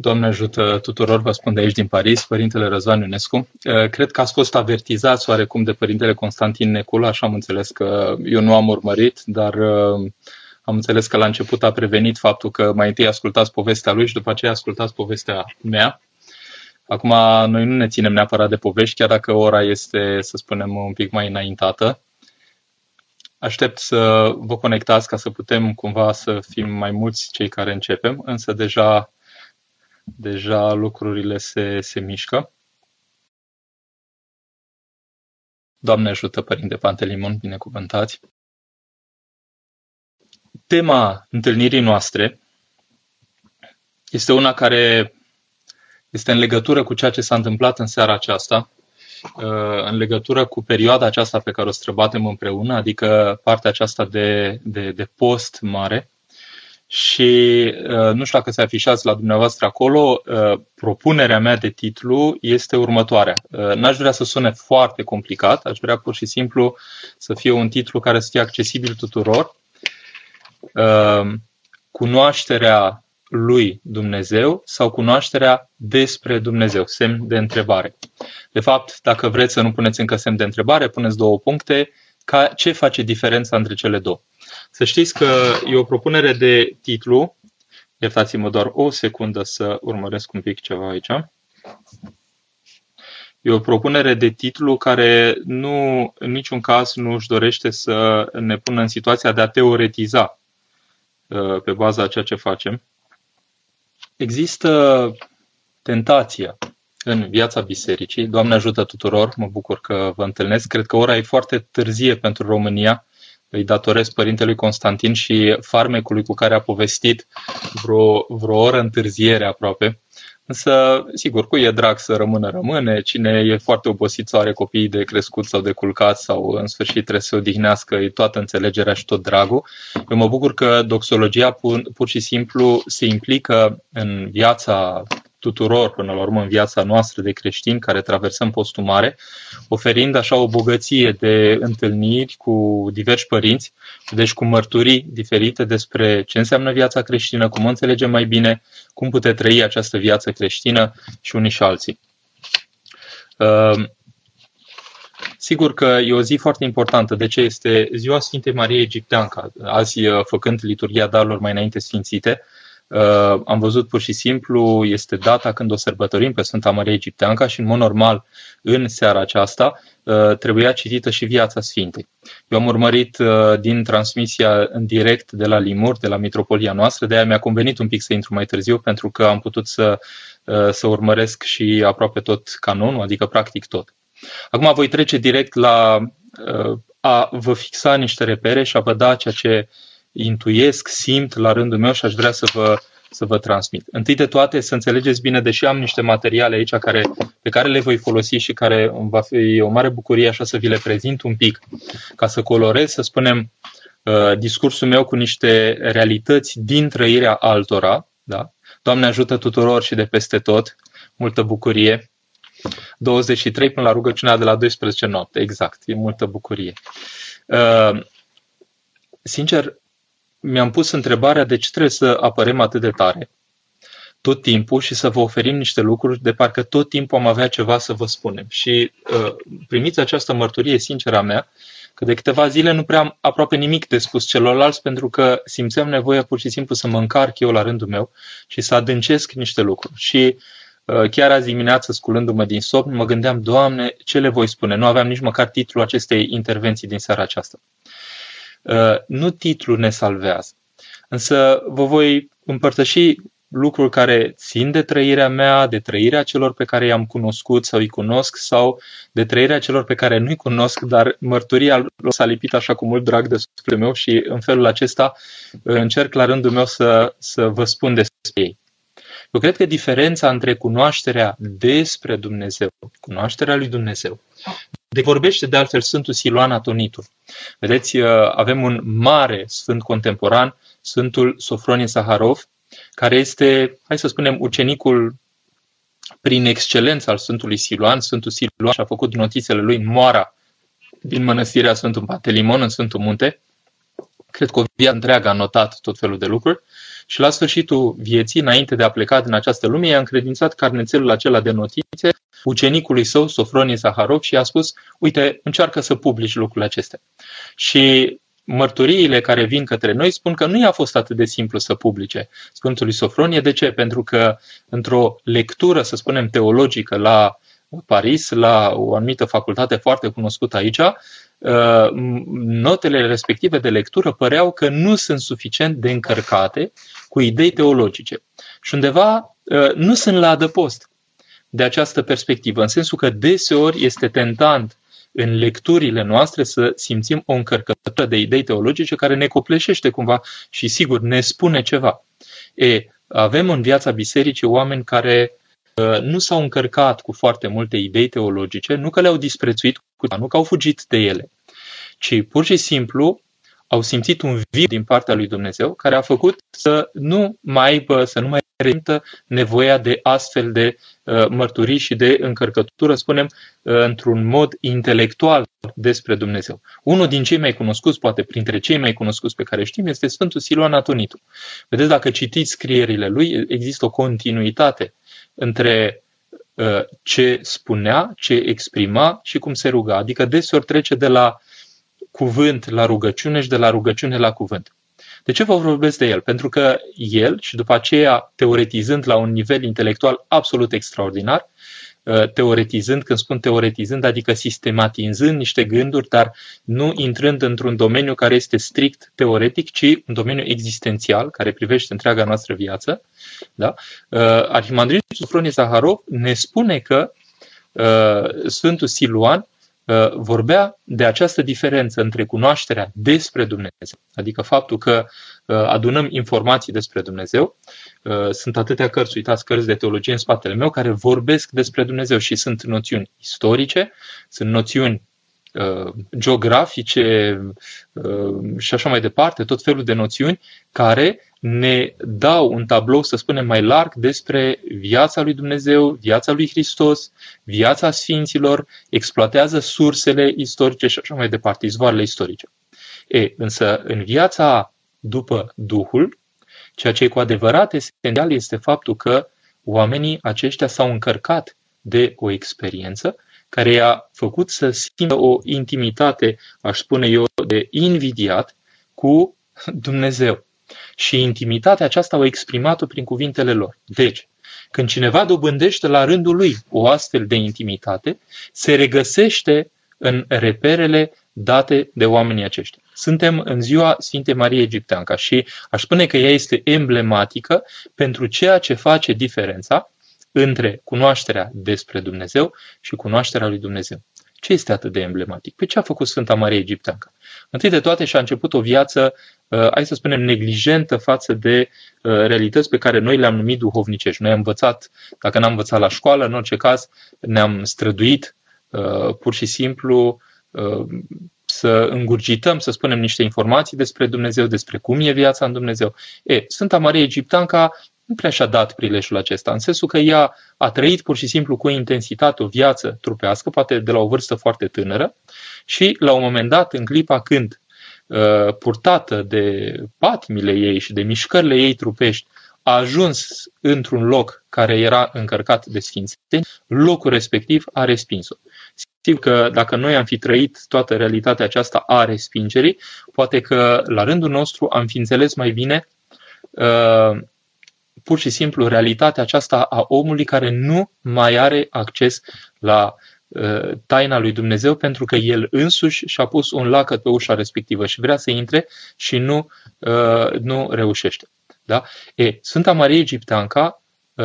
Doamne ajută tuturor, vă spun de aici din Paris, Părintele Răzvan Ionescu. Cred că ați fost avertizați oarecum de Părintele Constantin Necula, așa am înțeles că eu nu am urmărit, dar am înțeles că la început a prevenit faptul că mai întâi ascultați povestea lui și după aceea ascultați povestea mea. Acum, noi nu ne ținem neapărat de povești, chiar dacă ora este, să spunem, un pic mai înaintată. Aștept să vă conectați ca să putem cumva să fim mai mulți cei care începem, însă deja, deja lucrurile se, se mișcă. Doamne ajută, Părinte Pantelimon, binecuvântați! Tema întâlnirii noastre este una care este în legătură cu ceea ce s-a întâmplat în seara aceasta, uh, în legătură cu perioada aceasta pe care o străbatem împreună, adică partea aceasta de, de, de post mare. Și uh, nu știu dacă se afișați la dumneavoastră acolo, uh, propunerea mea de titlu este următoarea. N-aș vrea să sune foarte complicat, aș vrea pur și simplu să fie un titlu care să fie accesibil tuturor. Cunoașterea lui Dumnezeu sau cunoașterea despre Dumnezeu, semn de întrebare. De fapt, dacă vreți să nu puneți încă semn de întrebare, puneți două puncte, ca ce face diferența între cele două. Să știți că e o propunere de titlu, iertați-mă doar o secundă să urmăresc un pic ceva aici. E o propunere de titlu care nu, în niciun caz nu își dorește să ne pună în situația de a teoretiza uh, pe baza a ceea ce facem, Există tentația în viața bisericii. Doamne ajută tuturor, mă bucur că vă întâlnesc. Cred că ora e foarte târzie pentru România. Îi datoresc Părintelui Constantin și farmecului cu care a povestit vreo, vreo oră întârziere aproape. Însă, sigur, cu e drag să rămână, rămâne. Cine e foarte obosit sau are copii de crescut sau de culcat sau în sfârșit trebuie să se odihnească, e toată înțelegerea și tot dragul. Eu mă bucur că doxologia pur, pur și simplu se implică în viața tuturor, până la urmă, în viața noastră de creștini care traversăm postul mare, oferind așa o bogăție de întâlniri cu diversi părinți, deci cu mărturii diferite despre ce înseamnă viața creștină, cum o înțelegem mai bine, cum putem trăi această viață creștină și unii și alții. Ehm, sigur că e o zi foarte importantă. De ce? Este ziua Sfintei Marie Egipteanca. Azi, făcând liturgia darurilor mai înainte sfințite, Uh, am văzut pur și simplu, este data când o sărbătorim pe Sfânta Maria Egipteanca și în mod normal în seara aceasta uh, trebuia citită și viața Sfintei. Eu am urmărit uh, din transmisia în direct de la Limur, de la Mitropolia noastră, de aia mi-a convenit un pic să intru mai târziu pentru că am putut să, uh, să urmăresc și aproape tot canonul, adică practic tot. Acum voi trece direct la uh, a vă fixa niște repere și a vă da ceea ce intuiesc, simt la rândul meu și aș vrea să vă, să vă transmit. Întâi de toate, să înțelegeți bine, deși am niște materiale aici care, pe care le voi folosi și care va fi o mare bucurie așa să vi le prezint un pic, ca să colorez, să spunem, uh, discursul meu cu niște realități din trăirea altora. Da? Doamne ajută tuturor și de peste tot, multă bucurie. 23 până la rugăciunea de la 12 noapte, exact, e multă bucurie. Uh, sincer, mi-am pus întrebarea de ce trebuie să apărem atât de tare tot timpul și să vă oferim niște lucruri de parcă tot timpul am avea ceva să vă spunem. Și uh, primiți această mărturie sinceră a mea că de câteva zile nu prea am aproape nimic de spus celorlalți pentru că simțeam nevoia pur și simplu să mă încarc eu la rândul meu și să adâncesc niște lucruri. Și uh, chiar azi dimineață, sculându-mă din somn, mă gândeam, Doamne, ce le voi spune? Nu aveam nici măcar titlul acestei intervenții din seara aceasta. Uh, nu titlul ne salvează, însă vă voi împărtăși lucruri care țin de trăirea mea, de trăirea celor pe care i-am cunoscut sau îi cunosc sau de trăirea celor pe care nu-i cunosc, dar mărturia s-a lipit așa cu mult drag de sufletul meu și în felul acesta uh, încerc la rândul meu să, să vă spun despre ei. Eu cred că diferența între cunoașterea despre Dumnezeu, cunoașterea lui Dumnezeu, de vorbește de altfel Sfântul Siluan Atonitul. Vedeți, uh, avem un mare sfânt contemporan, Sfântul Sofronie Saharov, care este, hai să spunem, ucenicul prin excelență al Sfântului Siluan. Sfântul Siluan și-a făcut notițele lui în moara din mănăstirea Sfântul Patelimon, în Sfântul Munte. Cred că o viață întreagă a notat tot felul de lucruri și la sfârșitul vieții, înainte de a pleca din această lume, i-a încredințat carnețelul acela de notițe ucenicului său, Sofronie Zaharov, și i-a spus, uite, încearcă să publici lucrurile acestea. Și mărturiile care vin către noi spun că nu i-a fost atât de simplu să publice Sfântului Sofronie. De ce? Pentru că într-o lectură, să spunem, teologică la Paris, la o anumită facultate foarte cunoscută aici, uh, notele respective de lectură păreau că nu sunt suficient de încărcate cu idei teologice. Și undeva uh, nu sunt la adăpost de această perspectivă, în sensul că deseori este tentant în lecturile noastre să simțim o încărcătură de idei teologice care ne copleșește cumva și sigur ne spune ceva. E, avem în viața bisericii oameni care uh, nu s-au încărcat cu foarte multe idei teologice, nu că le-au disprețuit, nu că au fugit de ele, ci pur și simplu au simțit un vid din partea lui Dumnezeu care a făcut să nu mai aibă, să nu mai reprezintă nevoia de astfel de uh, mărturii și de încărcătură, spunem, uh, într-un mod intelectual despre Dumnezeu. Unul din cei mai cunoscuți, poate printre cei mai cunoscuți pe care știm, este Sfântul Siluan Atonitu. Vedeți, dacă citiți scrierile lui, există o continuitate între uh, ce spunea, ce exprima și cum se ruga. Adică deseori trece de la cuvânt la rugăciune și de la rugăciune la cuvânt. De ce vă vorbesc de el? Pentru că el, și după aceea teoretizând la un nivel intelectual absolut extraordinar, uh, teoretizând, când spun teoretizând, adică sistematizând niște gânduri, dar nu intrând într-un domeniu care este strict teoretic, ci un domeniu existențial, care privește întreaga noastră viață. Da? Uh, Arhimandritul Sofronie Zaharov ne spune că uh, Sfântul Siluan Uh, vorbea de această diferență între cunoașterea despre Dumnezeu, adică faptul că uh, adunăm informații despre Dumnezeu. Uh, sunt atâtea cărți, uitați, cărți de teologie în spatele meu, care vorbesc despre Dumnezeu și sunt noțiuni istorice, sunt noțiuni geografice și așa mai departe, tot felul de noțiuni care ne dau un tablou, să spunem, mai larg despre viața lui Dumnezeu, viața lui Hristos, viața Sfinților, exploatează sursele istorice și așa mai departe, izvoarele istorice. E, însă, în viața după Duhul, ceea ce e cu adevărat esențial este faptul că oamenii aceștia s-au încărcat de o experiență care i-a făcut să simtă o intimitate, aș spune eu, de invidiat cu Dumnezeu și intimitatea aceasta au exprimat-o prin cuvintele lor. Deci, când cineva dobândește la rândul lui o astfel de intimitate, se regăsește în reperele date de oamenii aceștia. Suntem în ziua Sfintei Marie Egipteanca și aș spune că ea este emblematică pentru ceea ce face diferența între cunoașterea despre Dumnezeu și cunoașterea lui Dumnezeu. Ce este atât de emblematic? Pe ce a făcut Sfânta Marie Egipteancă? Întâi de toate și-a început o viață, uh, hai să spunem, neglijentă față de uh, realități pe care noi le-am numit duhovnicești. Noi am învățat, dacă n-am învățat la școală, în orice caz, ne-am străduit uh, pur și simplu să îngurgităm, să spunem niște informații despre Dumnezeu, despre cum e viața în Dumnezeu. E, Sfânta Marie Egipteanca nu prea și-a dat prilejul acesta, în sensul că ea a trăit pur și simplu cu intensitate o viață trupească, poate de la o vârstă foarte tânără, și la un moment dat, în clipa când, uh, purtată de patimile ei și de mișcările ei trupești, a ajuns într-un loc care era încărcat de sfințeni, locul respectiv a respins-o. Sigur că dacă noi am fi trăit toată realitatea aceasta a respingerii, poate că la rândul nostru am fi înțeles mai bine uh, pur și simplu realitatea aceasta a omului care nu mai are acces la uh, taina lui Dumnezeu pentru că el însuși și-a pus un lacăt pe ușa respectivă și vrea să intre și nu, uh, nu reușește. Da? E, Sfânta Marie Egipteanca uh,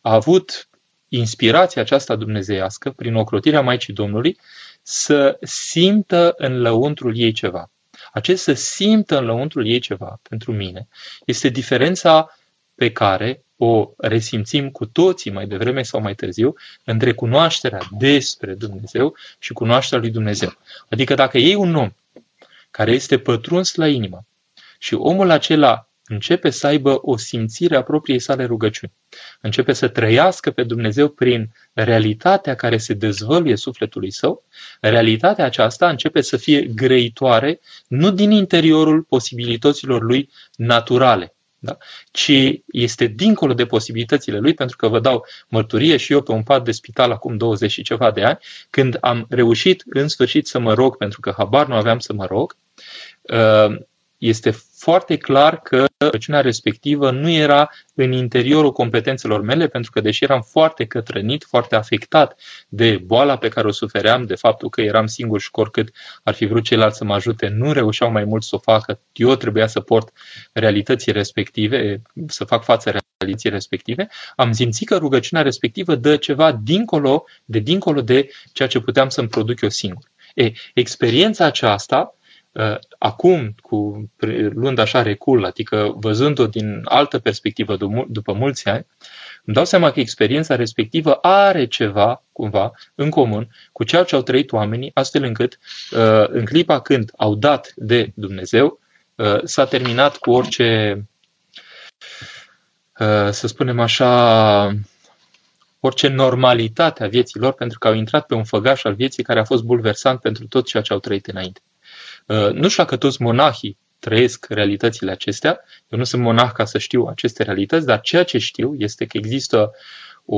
a avut inspirația aceasta dumnezeiască prin ocrotirea Maicii Domnului să simtă în lăuntrul ei ceva. Acest să simtă în lăuntrul ei ceva, pentru mine, este diferența pe care o resimțim cu toții mai devreme sau mai târziu între cunoașterea despre Dumnezeu și cunoașterea lui Dumnezeu. Adică dacă iei un om care este pătruns la inimă și omul acela începe să aibă o simțire a propriei sale rugăciuni, începe să trăiască pe Dumnezeu prin realitatea care se dezvăluie sufletului său, realitatea aceasta începe să fie grăitoare nu din interiorul posibilităților lui naturale, da? ci este dincolo de posibilitățile lui, pentru că vă dau mărturie și eu pe un pat de spital acum 20 și ceva de ani, când am reușit în sfârșit să mă rog, pentru că habar nu aveam să mă rog, uh, este foarte clar că rugăciunea respectivă nu era în interiorul competențelor mele, pentru că deși eram foarte cătrănit, foarte afectat de boala pe care o sufeream, de faptul că eram singur și oricât ar fi vrut ceilalți să mă ajute, nu reușeau mai mult să o facă, eu trebuia să port realității respective, să fac față realității respective, am simțit că rugăciunea respectivă dă ceva dincolo de dincolo de ceea ce puteam să-mi produc eu singur. E, experiența aceasta Uh, acum, cu, luând așa recul, adică văzând-o din altă perspectivă după mulți ani, îmi dau seama că experiența respectivă are ceva, cumva, în comun cu ceea ce au trăit oamenii, astfel încât, uh, în clipa când au dat de Dumnezeu, uh, s-a terminat cu orice, să spunem așa, orice normalitate a vieții lor, pentru că au intrat pe un făgaș al vieții care a fost bulversant pentru tot ceea ce au trăit înainte. Uh, nu știu dacă toți monahii trăiesc realitățile acestea. Eu nu sunt monah ca să știu aceste realități, dar ceea ce știu este că există o,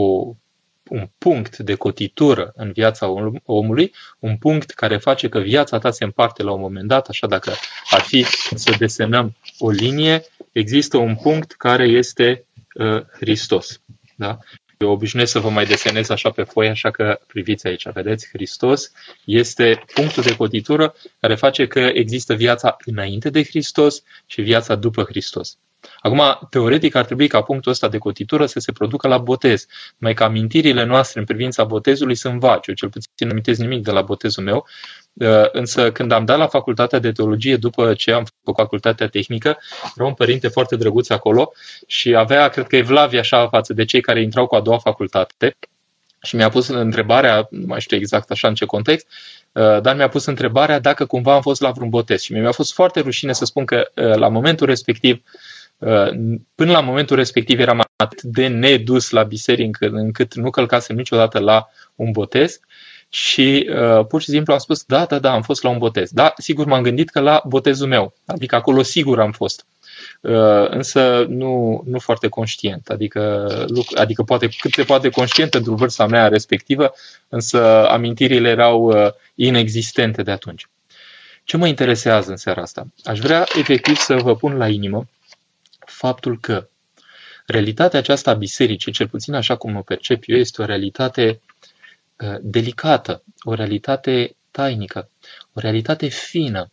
un punct de cotitură în viața omului, un punct care face că viața ta se împarte la un moment dat, așa dacă ar fi să desenăm o linie, există un punct care este uh, Hristos. Da? Eu obișnuiesc să vă mai desenez așa pe foaie, așa că priviți aici, vedeți, Hristos este punctul de cotitură care face că există viața înainte de Hristos și viața după Hristos. Acum, teoretic ar trebui ca punctul ăsta de cotitură să se producă la botez. Mai că amintirile noastre în privința botezului sunt vagi. Eu cel puțin nu amintesc nimic de la botezul meu, uh, însă când am dat la facultatea de teologie, după ce am făcut facultatea tehnică, era un părinte foarte drăguț acolo și avea, cred că, evlavia așa față de cei care intrau cu a doua facultate și mi-a pus întrebarea, nu mai știu exact așa în ce context, uh, dar mi-a pus întrebarea dacă cumva am fost la vreun botez. Și mi-a fost foarte rușine să spun că uh, la momentul respectiv Uh, până la momentul respectiv eram atât de nedus la biserică încât nu călcasem niciodată la un botez și uh, pur și simplu am spus, da, da, da, am fost la un botez. Da, sigur m-am gândit că la botezul meu, adică acolo sigur am fost. Uh, însă nu, nu foarte conștient, adică, adică poate cât se poate conștient pentru vârsta mea respectivă, însă amintirile erau uh, inexistente de atunci. Ce mă interesează în seara asta? Aș vrea efectiv să vă pun la inimă faptul că realitatea aceasta a bisericii, cel puțin așa cum o percep eu, este o realitate uh, delicată, o realitate tainică, o realitate fină.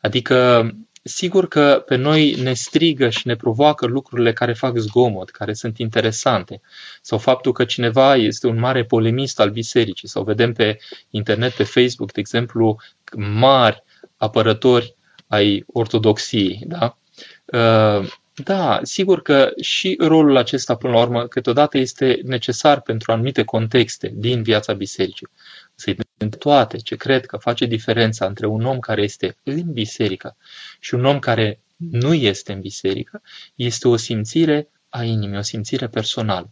Adică, sigur că pe noi ne strigă și ne provoacă lucrurile care fac zgomot, care sunt interesante, sau faptul că cineva este un mare polemist al bisericii, sau vedem pe internet, pe Facebook, de exemplu, mari apărători ai ortodoxiei, da? Uh, da, sigur că și rolul acesta, până la urmă, câteodată este necesar pentru anumite contexte din viața bisericii. Să toate ce cred că face diferența între un om care este în biserică și un om care nu este în biserică, este o simțire a inimii, o simțire personală.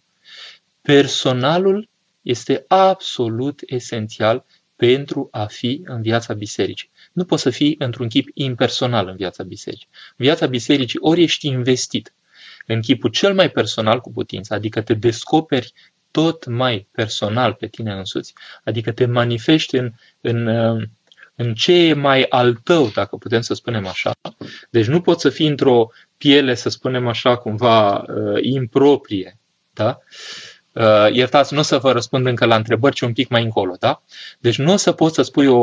Personalul este absolut esențial pentru a fi în viața bisericii. Nu poți să fii într-un chip impersonal în viața bisericii. În viața bisericii ori ești investit în chipul cel mai personal cu putință, adică te descoperi tot mai personal pe tine însuți, adică te manifesti în, în, în ce e mai al tău, dacă putem să spunem așa. Deci nu poți să fii într-o piele, să spunem așa, cumva uh, improprie, da? Uh, iertați, nu o să vă răspund încă la întrebări, ci un pic mai încolo, da? Deci nu o să poți să spui o,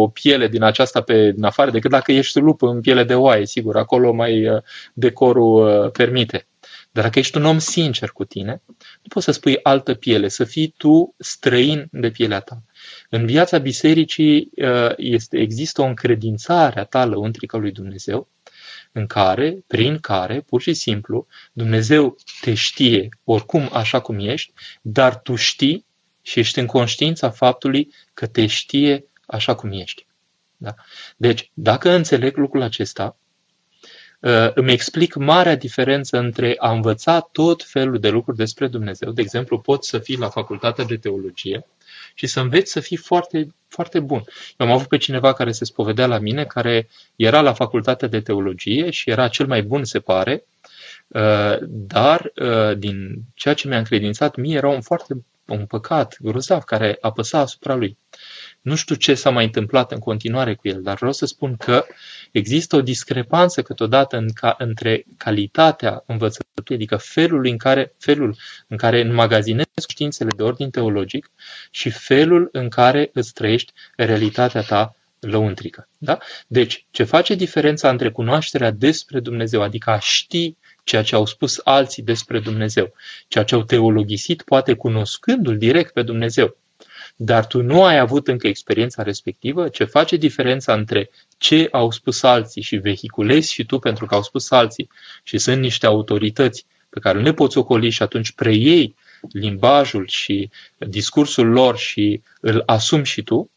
o piele din aceasta pe în afară decât dacă ești lup în piele de oaie, sigur, acolo mai uh, decorul uh, permite. Dar dacă ești un om sincer cu tine, nu poți să spui altă piele, să fii tu străin de pielea ta. În viața bisericii este, există o încredințare a ta lăuntrică lui Dumnezeu, în care, prin care, pur și simplu, Dumnezeu te știe oricum așa cum ești, dar tu știi și ești în conștiința faptului că te știe așa cum ești. Da? Deci, dacă înțeleg lucrul acesta, ă, îmi explic marea diferență între a învăța tot felul de lucruri despre Dumnezeu. De exemplu, pot să fii la facultatea de teologie și să înveți să fii foarte, foarte bun. Eu am avut pe cineva care se spovedea la mine, care era la facultatea de teologie și era cel mai bun, se pare, dar din ceea ce mi-a încredințat mie era un foarte un păcat grozav care apăsa asupra lui. Nu știu ce s-a mai întâmplat în continuare cu el, dar vreau să spun că există o discrepanță câteodată în ca, între calitatea învățăturii, adică felul în care, felul în care înmagazinezi științele de ordin teologic și felul în care îți trăiești realitatea ta lăuntrică. Da? Deci, ce face diferența între cunoașterea despre Dumnezeu, adică a ști ceea ce au spus alții despre Dumnezeu, ceea ce au teologisit, poate cunoscându-L direct pe Dumnezeu, dar tu nu ai avut încă experiența respectivă, ce face diferența între ce au spus alții și vehiculezi și tu pentru că au spus alții și sunt niște autorități pe care nu le poți ocoli și atunci preiei limbajul și discursul lor și îl asumi și tu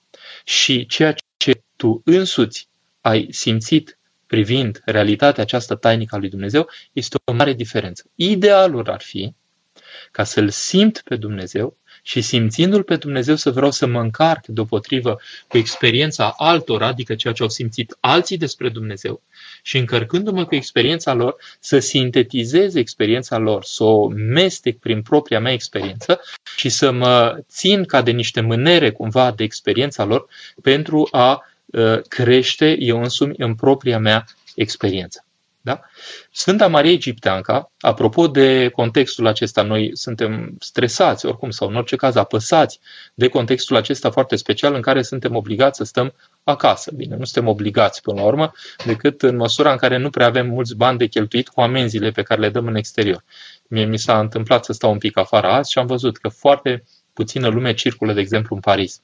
și ceea ce tu însuți ai simțit privind realitatea aceasta tainică a lui Dumnezeu este o mare diferență. Idealul ar fi ca să-L simt pe Dumnezeu și simțindu-L pe Dumnezeu să vreau să mă încarc deopotrivă cu experiența altora, adică ceea ce au simțit alții despre Dumnezeu și încărcându-mă cu experiența lor să sintetizez experiența lor, să o mestec prin propria mea experiență și să mă țin ca de niște mânere cumva de experiența lor pentru a uh, crește eu însumi în propria mea experiență. Da? Sfânta Maria Egipteanca, apropo de contextul acesta, noi suntem stresați oricum sau în orice caz apăsați de contextul acesta foarte special în care suntem obligați să stăm acasă. Bine, nu suntem obligați până la urmă, decât în măsura în care nu prea avem mulți bani de cheltuit cu amenziile pe care le dăm în exterior. Mie mi s-a întâmplat să stau un pic afară azi și am văzut că foarte puțină lume circulă, de exemplu, în Paris.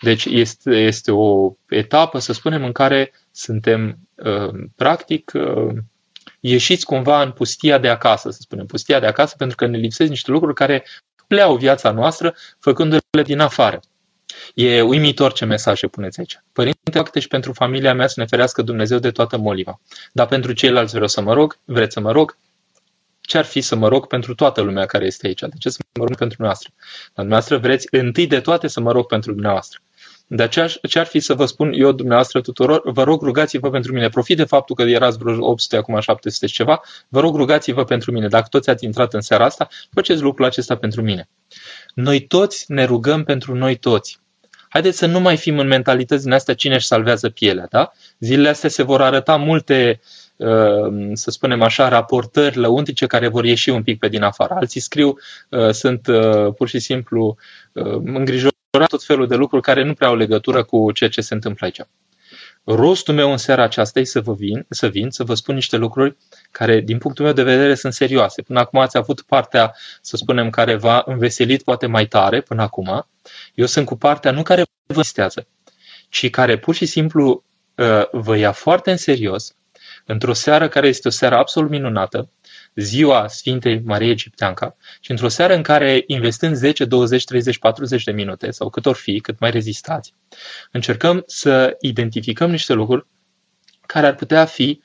Deci este, este o etapă, să spunem, în care suntem uh, practic uh, ieșiți cumva în pustia de acasă, să spunem, pustia de acasă, pentru că ne lipsesc niște lucruri care pleau viața noastră făcându-le din afară. E uimitor ce mesaje puneți aici. Părinte, acte și pentru familia mea să ne ferească Dumnezeu de toată moliva. Dar pentru ceilalți vreau să mă rog, vreți să mă rog? Ce ar fi să mă rog pentru toată lumea care este aici? De ce să mă rog pentru noastră? Dar dumneavoastră vreți întâi de toate să mă rog pentru dumneavoastră. Dar ce, ce ar fi să vă spun eu dumneavoastră tuturor? Vă rog, rugați-vă pentru mine. Profit de faptul că erați vreo 800, acum 700 și ceva. Vă rog, rugați-vă pentru mine. Dacă toți ați intrat în seara asta, faceți lucrul acesta pentru mine. Noi toți ne rugăm pentru noi toți. Haideți să nu mai fim în mentalități din astea cine își salvează pielea, da? Zilele astea se vor arăta multe, uh, să spunem așa, raportări lăuntice care vor ieși un pic pe din afară. Alții scriu, uh, sunt uh, pur și simplu îngrijorați tot felul de lucruri care nu prea au legătură cu ceea ce se întâmplă aici. Rostul meu în seara aceasta e să vă vin, să vin, să vă spun niște lucruri care, din punctul meu de vedere, sunt serioase. Până acum ați avut partea, să spunem, care v-a înveselit poate mai tare până acum. Eu sunt cu partea nu care vă înstează, ci care pur și simplu uh, vă ia foarte în serios, într-o seară care este o seară absolut minunată, ziua Sfintei Marie Egipteanca și într-o seară în care, investând 10, 20, 30, 40 de minute sau cât or fi, cât mai rezistați, încercăm să identificăm niște lucruri care ar putea fi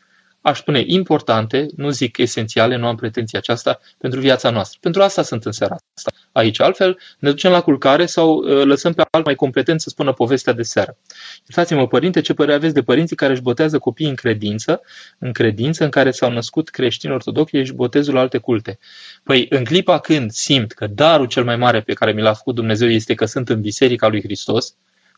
aș spune, importante, nu zic esențiale, nu am pretenția aceasta, pentru viața noastră. Pentru asta sunt în seara asta aici. Altfel, ne ducem la culcare sau uh, lăsăm pe alt mai competent să spună povestea de seară. Iertați-mă, părinte, ce părere aveți de părinții care își botează copiii în credință, în credință în care s-au născut creștini ortodoxi și botezul alte culte? Păi, în clipa când simt că darul cel mai mare pe care mi l-a făcut Dumnezeu este că sunt în Biserica lui Hristos,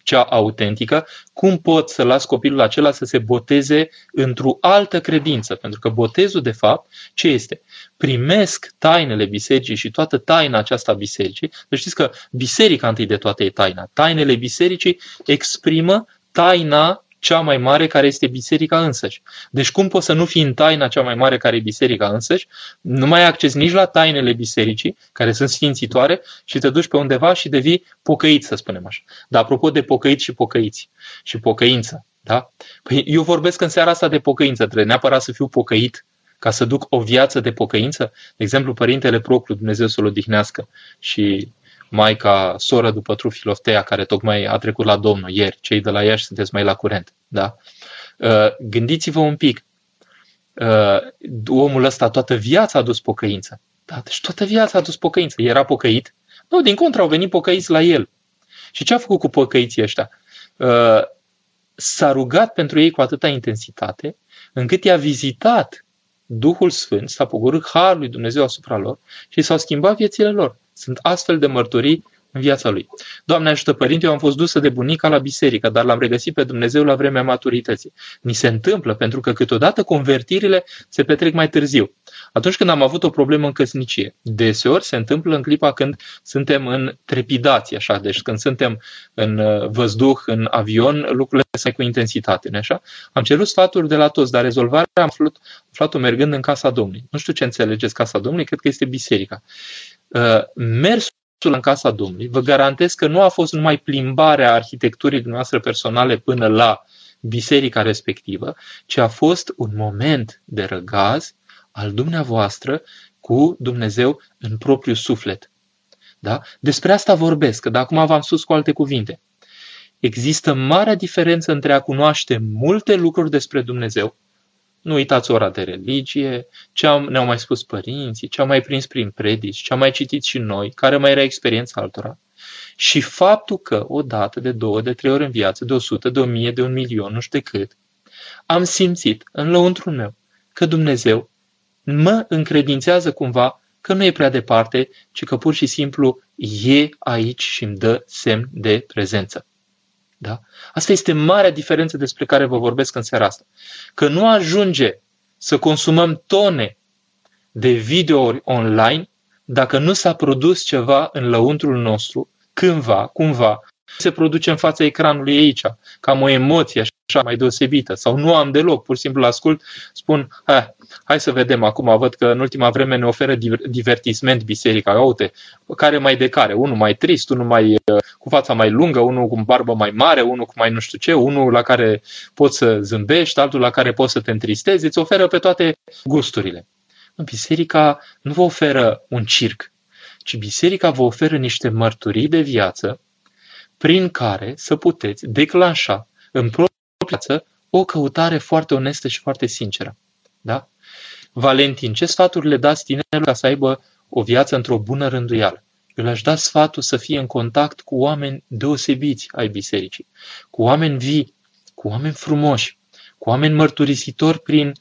cea autentică, cum pot să las copilul acela să se boteze într-o altă credință? Pentru că botezul, de fapt, ce este? Primesc tainele bisericii și toată taina aceasta a bisericii. Deci știți că biserica întâi de toate e taina. Tainele bisericii exprimă taina cea mai mare care este biserica însăși. Deci cum poți să nu fii în taina cea mai mare care e biserica însăși, nu mai ai acces nici la tainele bisericii, care sunt sfințitoare, și te duci pe undeva și devii pocăit, să spunem așa. Dar apropo de pocăit și pocăiți și pocăință, da? Păi eu vorbesc în seara asta de pocăință, trebuie neapărat să fiu pocăit ca să duc o viață de pocăință. De exemplu, Părintele Proclu, Dumnezeu să-l odihnească și maica, soră după Trufiloftea, care tocmai a trecut la Domnul ieri, cei de la Iași sunteți mai la curent. Da? Uh, gândiți-vă un pic, uh, omul ăsta toată viața a dus pocăință. Da? Deci toată viața a dus pocăință. Era pocăit? Nu, din contră, au venit pocăiți la el. Și ce a făcut cu pocăiții ăștia? Uh, s-a rugat pentru ei cu atâta intensitate, încât i-a vizitat Duhul Sfânt s-a pogorât harul lui Dumnezeu asupra lor și s-au schimbat viețile lor. Sunt astfel de mărturii în viața lui. Doamne ajută, părinte, eu am fost dusă de bunica la biserică, dar l-am regăsit pe Dumnezeu la vremea maturității. Ni se întâmplă pentru că câteodată convertirile se petrec mai târziu. Atunci când am avut o problemă în căsnicie, deseori se întâmplă în clipa când suntem în trepidație, așa, deci când suntem în uh, văzduh, în avion, lucrurile se cu intensitate, nu așa? Am cerut sfaturi de la toți, dar rezolvarea am aflat, aflat-o mergând în casa Domnului. Nu știu ce înțelegeți casa Domnului, cred că este biserica. Uh, mersul în casa Domnului, vă garantez că nu a fost numai plimbarea arhitecturii noastre personale până la biserica respectivă, ci a fost un moment de răgaz al dumneavoastră cu Dumnezeu în propriul suflet. Da? Despre asta vorbesc, că de acum v-am spus cu alte cuvinte. Există mare diferență între a cunoaște multe lucruri despre Dumnezeu, nu uitați ora de religie, ce am, ne-au mai spus părinții, ce am mai prins prin predici, ce am mai citit și noi, care mai era experiența altora. Și faptul că o dată, de două, de trei ori în viață, de o sută, de o mie, de un milion, nu știu de cât, am simțit în lăuntrul meu că Dumnezeu mă încredințează cumva că nu e prea departe, ci că pur și simplu e aici și îmi dă semn de prezență. Da? Asta este marea diferență despre care vă vorbesc în seara asta. Că nu ajunge să consumăm tone de videouri online dacă nu s-a produs ceva în lăuntrul nostru, cândva, cumva, se produce în fața ecranului aici, cam o emoție așa mai deosebită, sau nu am deloc, pur și simplu ascult, spun, ah, hai să vedem acum, văd că în ultima vreme ne oferă divertisment biserica, uite, care mai de care, unul mai trist, unul mai cu fața mai lungă, unul cu barbă mai mare, unul cu mai nu știu ce, unul la care poți să zâmbești, altul la care poți să te întristezi, îți oferă pe toate gusturile. Biserica nu vă oferă un circ, ci biserica vă oferă niște mărturii de viață prin care să puteți declanșa în propria viață o căutare foarte onestă și foarte sinceră. Da? Valentin, ce sfaturi le dați tinerilor ca să aibă o viață într-o bună rânduială? Eu le-aș da sfatul să fie în contact cu oameni deosebiți ai bisericii, cu oameni vii, cu oameni frumoși, cu oameni mărturisitori prin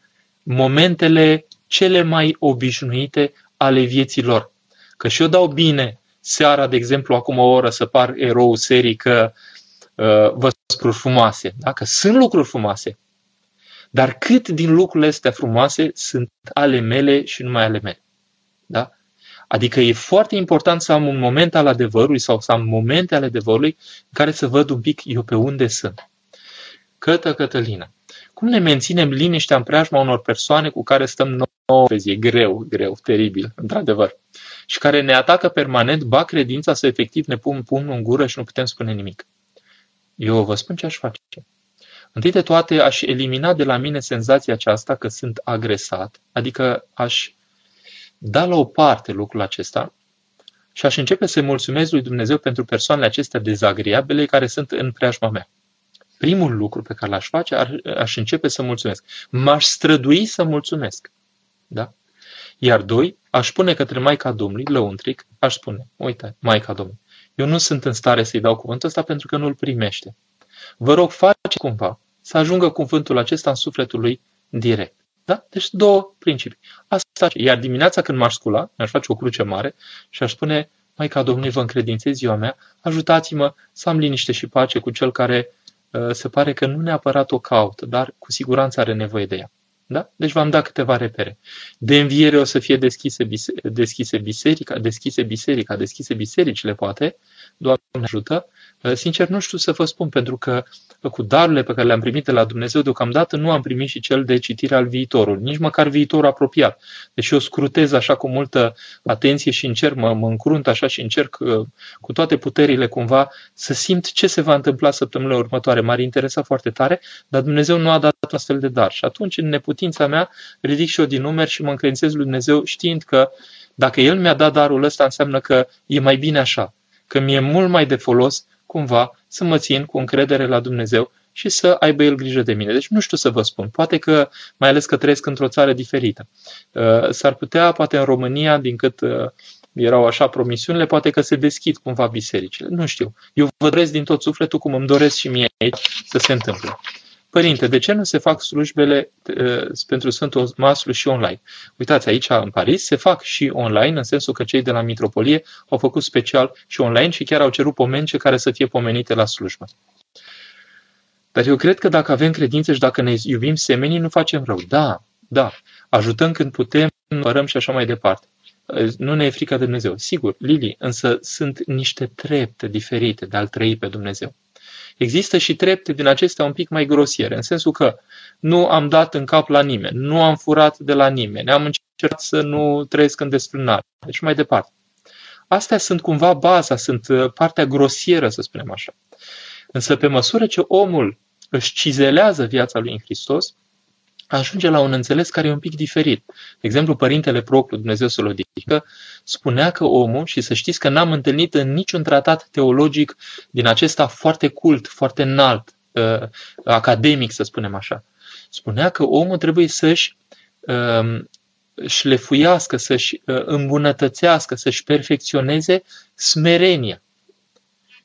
momentele cele mai obișnuite ale vieții lor. Că și eu dau bine seara, de exemplu, acum o oră să par erou serii că uh, vă lucruri frumoase, da? că sunt lucruri frumoase, dar cât din lucrurile astea frumoase sunt ale mele și numai ale mele. Da? Adică e foarte important să am un moment al adevărului sau să am momente ale adevărului în care să văd un pic eu pe unde sunt. Cătă Cătălina. Cum ne menținem liniștea în preajma unor persoane cu care stăm nouă pe zi? E greu, greu, teribil, într-adevăr. Și care ne atacă permanent, ba credința să efectiv ne pun pumnul în gură și nu putem spune nimic. Eu vă spun ce aș face. Întâi de toate, aș elimina de la mine senzația aceasta că sunt agresat, adică aș da la o parte lucrul acesta și aș începe să mulțumesc lui Dumnezeu pentru persoanele acestea dezagreabile care sunt în preajma mea. Primul lucru pe care l-aș face, ar, aș începe să mulțumesc. M-aș strădui să mulțumesc. Da? Iar doi, aș spune către Maica Domnului, lăuntric, aș spune, uite, Maica Domnului, eu nu sunt în stare să-i dau cuvântul ăsta pentru că nu-l primește. Vă rog, face cumva să ajungă cuvântul acesta în sufletul lui direct. Da? Deci două principii. Asta, iar dimineața când m-aș scula, mi-aș face o cruce mare și aș spune, Maica Domnului, vă încredințez ziua mea, ajutați-mă să am liniște și pace cu cel care uh, se pare că nu neapărat o caută, dar cu siguranță are nevoie de ea. Da? Deci v-am dat câteva repere. De înviere o să fie deschise, bise, deschise biserica, deschise biserica, deschise bisericile, poate. Doamne ajută. Uh, sincer, nu știu să vă spun, pentru că cu darurile pe care le-am primit de la Dumnezeu, deocamdată nu am primit și cel de citire al viitorului, nici măcar viitorul apropiat. Deci eu scrutez așa cu multă atenție și încerc, mă, mă încrunt așa și încerc uh, cu toate puterile cumva să simt ce se va întâmpla săptămâna următoare. M-ar interesa foarte tare, dar Dumnezeu nu a dat astfel de dar. Și atunci, în neputința mea, ridic și eu din numeri și mă încredințez lui Dumnezeu știind că dacă El mi-a dat darul ăsta, înseamnă că e mai bine așa, că mi-e mult mai de folos cumva să mă țin cu încredere la Dumnezeu și să aibă El grijă de mine. Deci nu știu să vă spun. Poate că, mai ales că trăiesc într-o țară diferită. Uh, s-ar putea, poate în România, din cât uh, erau așa promisiunile, poate că se deschid cumva bisericile. Nu știu. Eu vă doresc din tot sufletul cum îmi doresc și mie aici să se întâmple. Părinte, de ce nu se fac slujbele uh, pentru Sfântul Maslu și online? Uitați, aici în Paris se fac și online, în sensul că cei de la Mitropolie au făcut special și online și chiar au cerut pomence care să fie pomenite la slujbă. Dar eu cred că dacă avem credință și dacă ne iubim semenii, nu facem rău. Da, da, ajutăm când putem, părăm și așa mai departe. Nu ne e frica de Dumnezeu. Sigur, Lili, însă sunt niște trepte diferite de a-L trăi pe Dumnezeu. Există și trepte din acestea un pic mai grosiere, în sensul că nu am dat în cap la nimeni, nu am furat de la nimeni, am încercat să nu trăiesc în desfrânare. Deci mai departe. Astea sunt cumva baza, sunt uh, partea grosieră, să spunem așa. Însă pe măsură ce omul își cizelează viața lui în Hristos, ajunge la un înțeles care e un pic diferit. De exemplu, Părintele Proclu, Dumnezeu să-l odică, spunea că omul, și să știți că n-am întâlnit în niciun tratat teologic din acesta foarte cult, foarte înalt, uh, academic, să spunem așa, spunea că omul trebuie să-și uh, șlefuiască, să-și uh, îmbunătățească, să-și perfecționeze smerenia.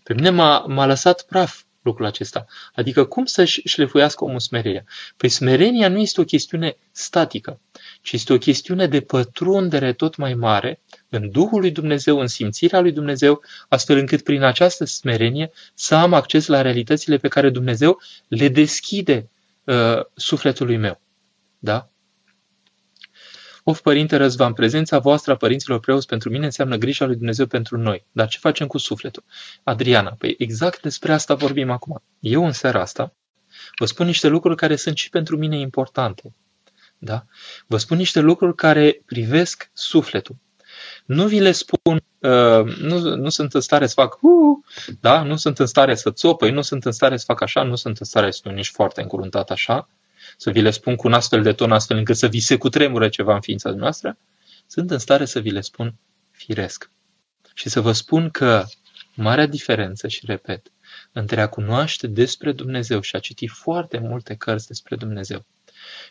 Pe mine m-a, m-a lăsat praf lucrul acesta. Adică cum să-și șlefuiască omul smerenia? Păi smerenia nu este o chestiune statică, ci este o chestiune de pătrundere tot mai mare în Duhul lui Dumnezeu, în simțirea lui Dumnezeu, astfel încât prin această smerenie să am acces la realitățile pe care Dumnezeu le deschide uh, sufletului meu. Da? Of, Părinte Răzvan, prezența voastră a părinților preoți pentru mine înseamnă grija lui Dumnezeu pentru noi. Dar ce facem cu sufletul? Adriana, păi exact despre asta vorbim acum. Eu în seara asta vă spun niște lucruri care sunt și pentru mine importante. Da? Vă spun niște lucruri care privesc sufletul. Nu vi le spun, uh, nu, nu sunt în stare să fac, uh, da? nu sunt în stare să țopăi, nu sunt în stare să fac așa, nu sunt în stare să fiu nici foarte încuruntat așa, să vi le spun cu un astfel de ton, astfel încât să vi se cutremură ceva în ființa noastră, sunt în stare să vi le spun firesc. Și să vă spun că marea diferență, și repet, între a cunoaște despre Dumnezeu și a citi foarte multe cărți despre Dumnezeu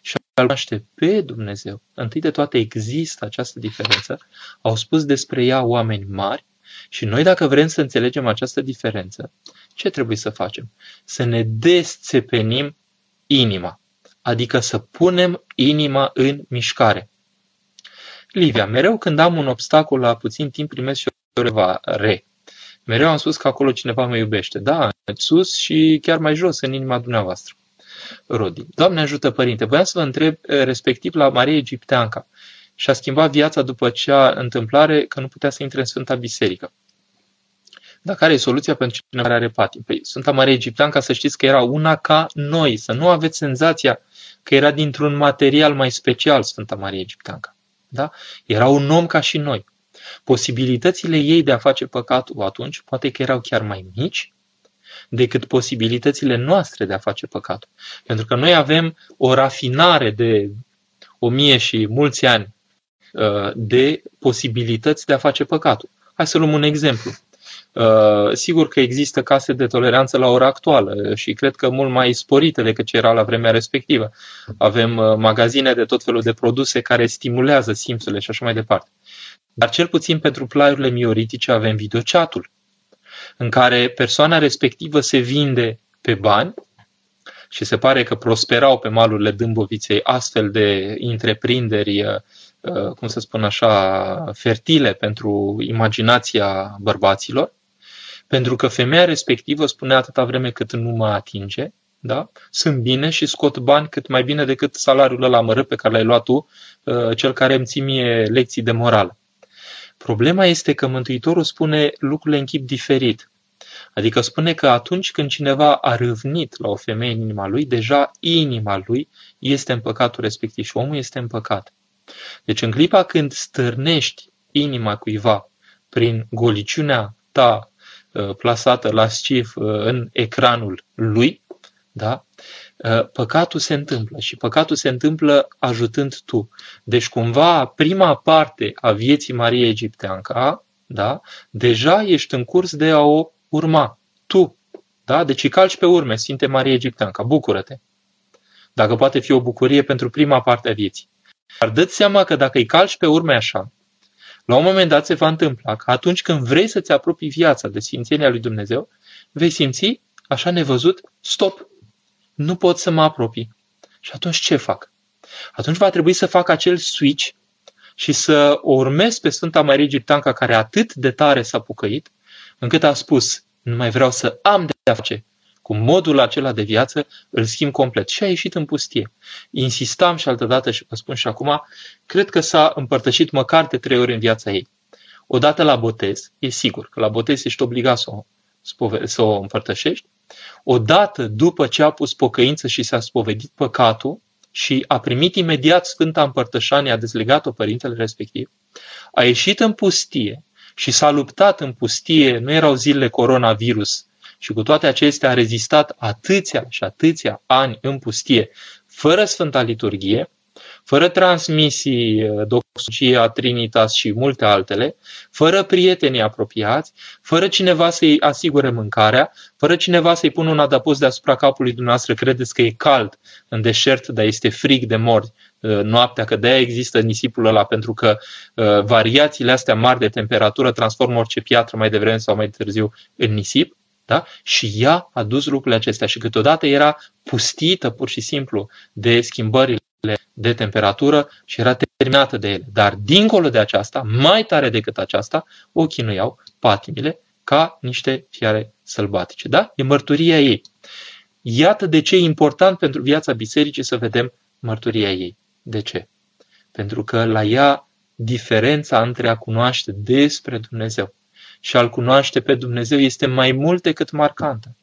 și a cunoaște pe Dumnezeu, întâi de toate există această diferență, au spus despre ea oameni mari și noi dacă vrem să înțelegem această diferență, ce trebuie să facem? Să ne desțepenim inima adică să punem inima în mișcare. Livia, mereu când am un obstacol la puțin timp primesc și o re. Mereu am spus că acolo cineva mă iubește. Da, sus și chiar mai jos în inima dumneavoastră. Rodi. Doamne ajută, Părinte. Voiam să vă întreb eh, respectiv la Maria Egipteanca și a schimbat viața după cea întâmplare că nu putea să intre în Sfânta Biserică. Dar care e soluția pentru cineva care are patim? Păi Sfânta Maria Egipteanca să știți că era una ca noi, să nu aveți senzația că era dintr-un material mai special Sfânta Maria Egipteanca. Da? Era un om ca și noi. Posibilitățile ei de a face păcatul atunci poate că erau chiar mai mici decât posibilitățile noastre de a face păcatul. Pentru că noi avem o rafinare de o mie și mulți ani uh, de posibilități de a face păcatul. Hai să luăm un exemplu. Uh, sigur că există case de toleranță la ora actuală și cred că mult mai sporite decât ce era la vremea respectivă. Avem uh, magazine de tot felul de produse care stimulează simțurile și așa mai departe. Dar cel puțin pentru plaiurile mioritice avem videochatul, în care persoana respectivă se vinde pe bani și se pare că prosperau pe malurile Dâmboviței astfel de întreprinderi, uh, cum să spun așa, fertile pentru imaginația bărbaților pentru că femeia respectivă spunea atâta vreme cât nu mă atinge, da? sunt bine și scot bani cât mai bine decât salariul ăla mărât pe care l-ai luat tu, uh, cel care îmi ții mie lecții de morală. Problema este că Mântuitorul spune lucrurile în chip diferit. Adică spune că atunci când cineva a râvnit la o femeie în inima lui, deja inima lui este în păcatul respectiv și omul este în păcat. Deci în clipa când stârnești inima cuiva prin goliciunea ta Uh, plasată la scif uh, în ecranul lui, da? Uh, păcatul se întâmplă și păcatul se întâmplă ajutând tu. Deci cumva prima parte a vieții Mariei Egipteanca, da? deja ești în curs de a o urma. Tu. Da? Deci îi calci pe urme, Sfinte Marie Egipteanca, bucură-te. Dacă poate fi o bucurie pentru prima parte a vieții. Dar dă seama că dacă îi calci pe urme așa, la un moment dat se va întâmpla că atunci când vrei să-ți apropii viața de sfințenia lui Dumnezeu, vei simți, așa nevăzut, stop. nu pot să mă apropii. Și atunci ce fac? Atunci va trebui să fac acel switch și să o urmez pe Sfânta Marie Egiptanca care atât de tare s-a pucăit, încât a spus, nu mai vreau să am de a face cu modul acela de viață, îl schimb complet. Și a ieșit în pustie. Insistam și altădată și vă spun și acum, cred că s-a împărtășit măcar de trei ori în viața ei. Odată la botez, e sigur că la botez ești obligat să o, să o împărtășești. Odată după ce a pus pocăință și s-a spovedit păcatul și a primit imediat Sfânta Împărtășanie, a dezlegat-o părintele respectiv, a ieșit în pustie și s-a luptat în pustie, nu erau zilele coronavirus, și cu toate acestea a rezistat atâția și atâția ani în pustie, fără Sfânta Liturghie, fără transmisii, uh, doxologia, Trinitas și multe altele, fără prieteni apropiați, fără cineva să-i asigure mâncarea, fără cineva să-i pună un adăpost deasupra capului dumneavoastră, credeți că e cald în deșert, dar este frig de mort uh, noaptea, că de-aia există nisipul ăla, pentru că uh, variațiile astea mari de temperatură transformă orice piatră mai devreme sau mai târziu în nisip. Da? Și ea a dus lucrurile acestea și câteodată era pustită pur și simplu de schimbările de temperatură și era terminată de ele. Dar dincolo de aceasta, mai tare decât aceasta, o chinuiau patimile ca niște fiare sălbatice. Da? E mărturia ei. Iată de ce e important pentru viața bisericii să vedem mărturia ei. De ce? Pentru că la ea diferența între a cunoaște despre Dumnezeu și a-L cunoaște pe Dumnezeu este mai mult decât marcantă.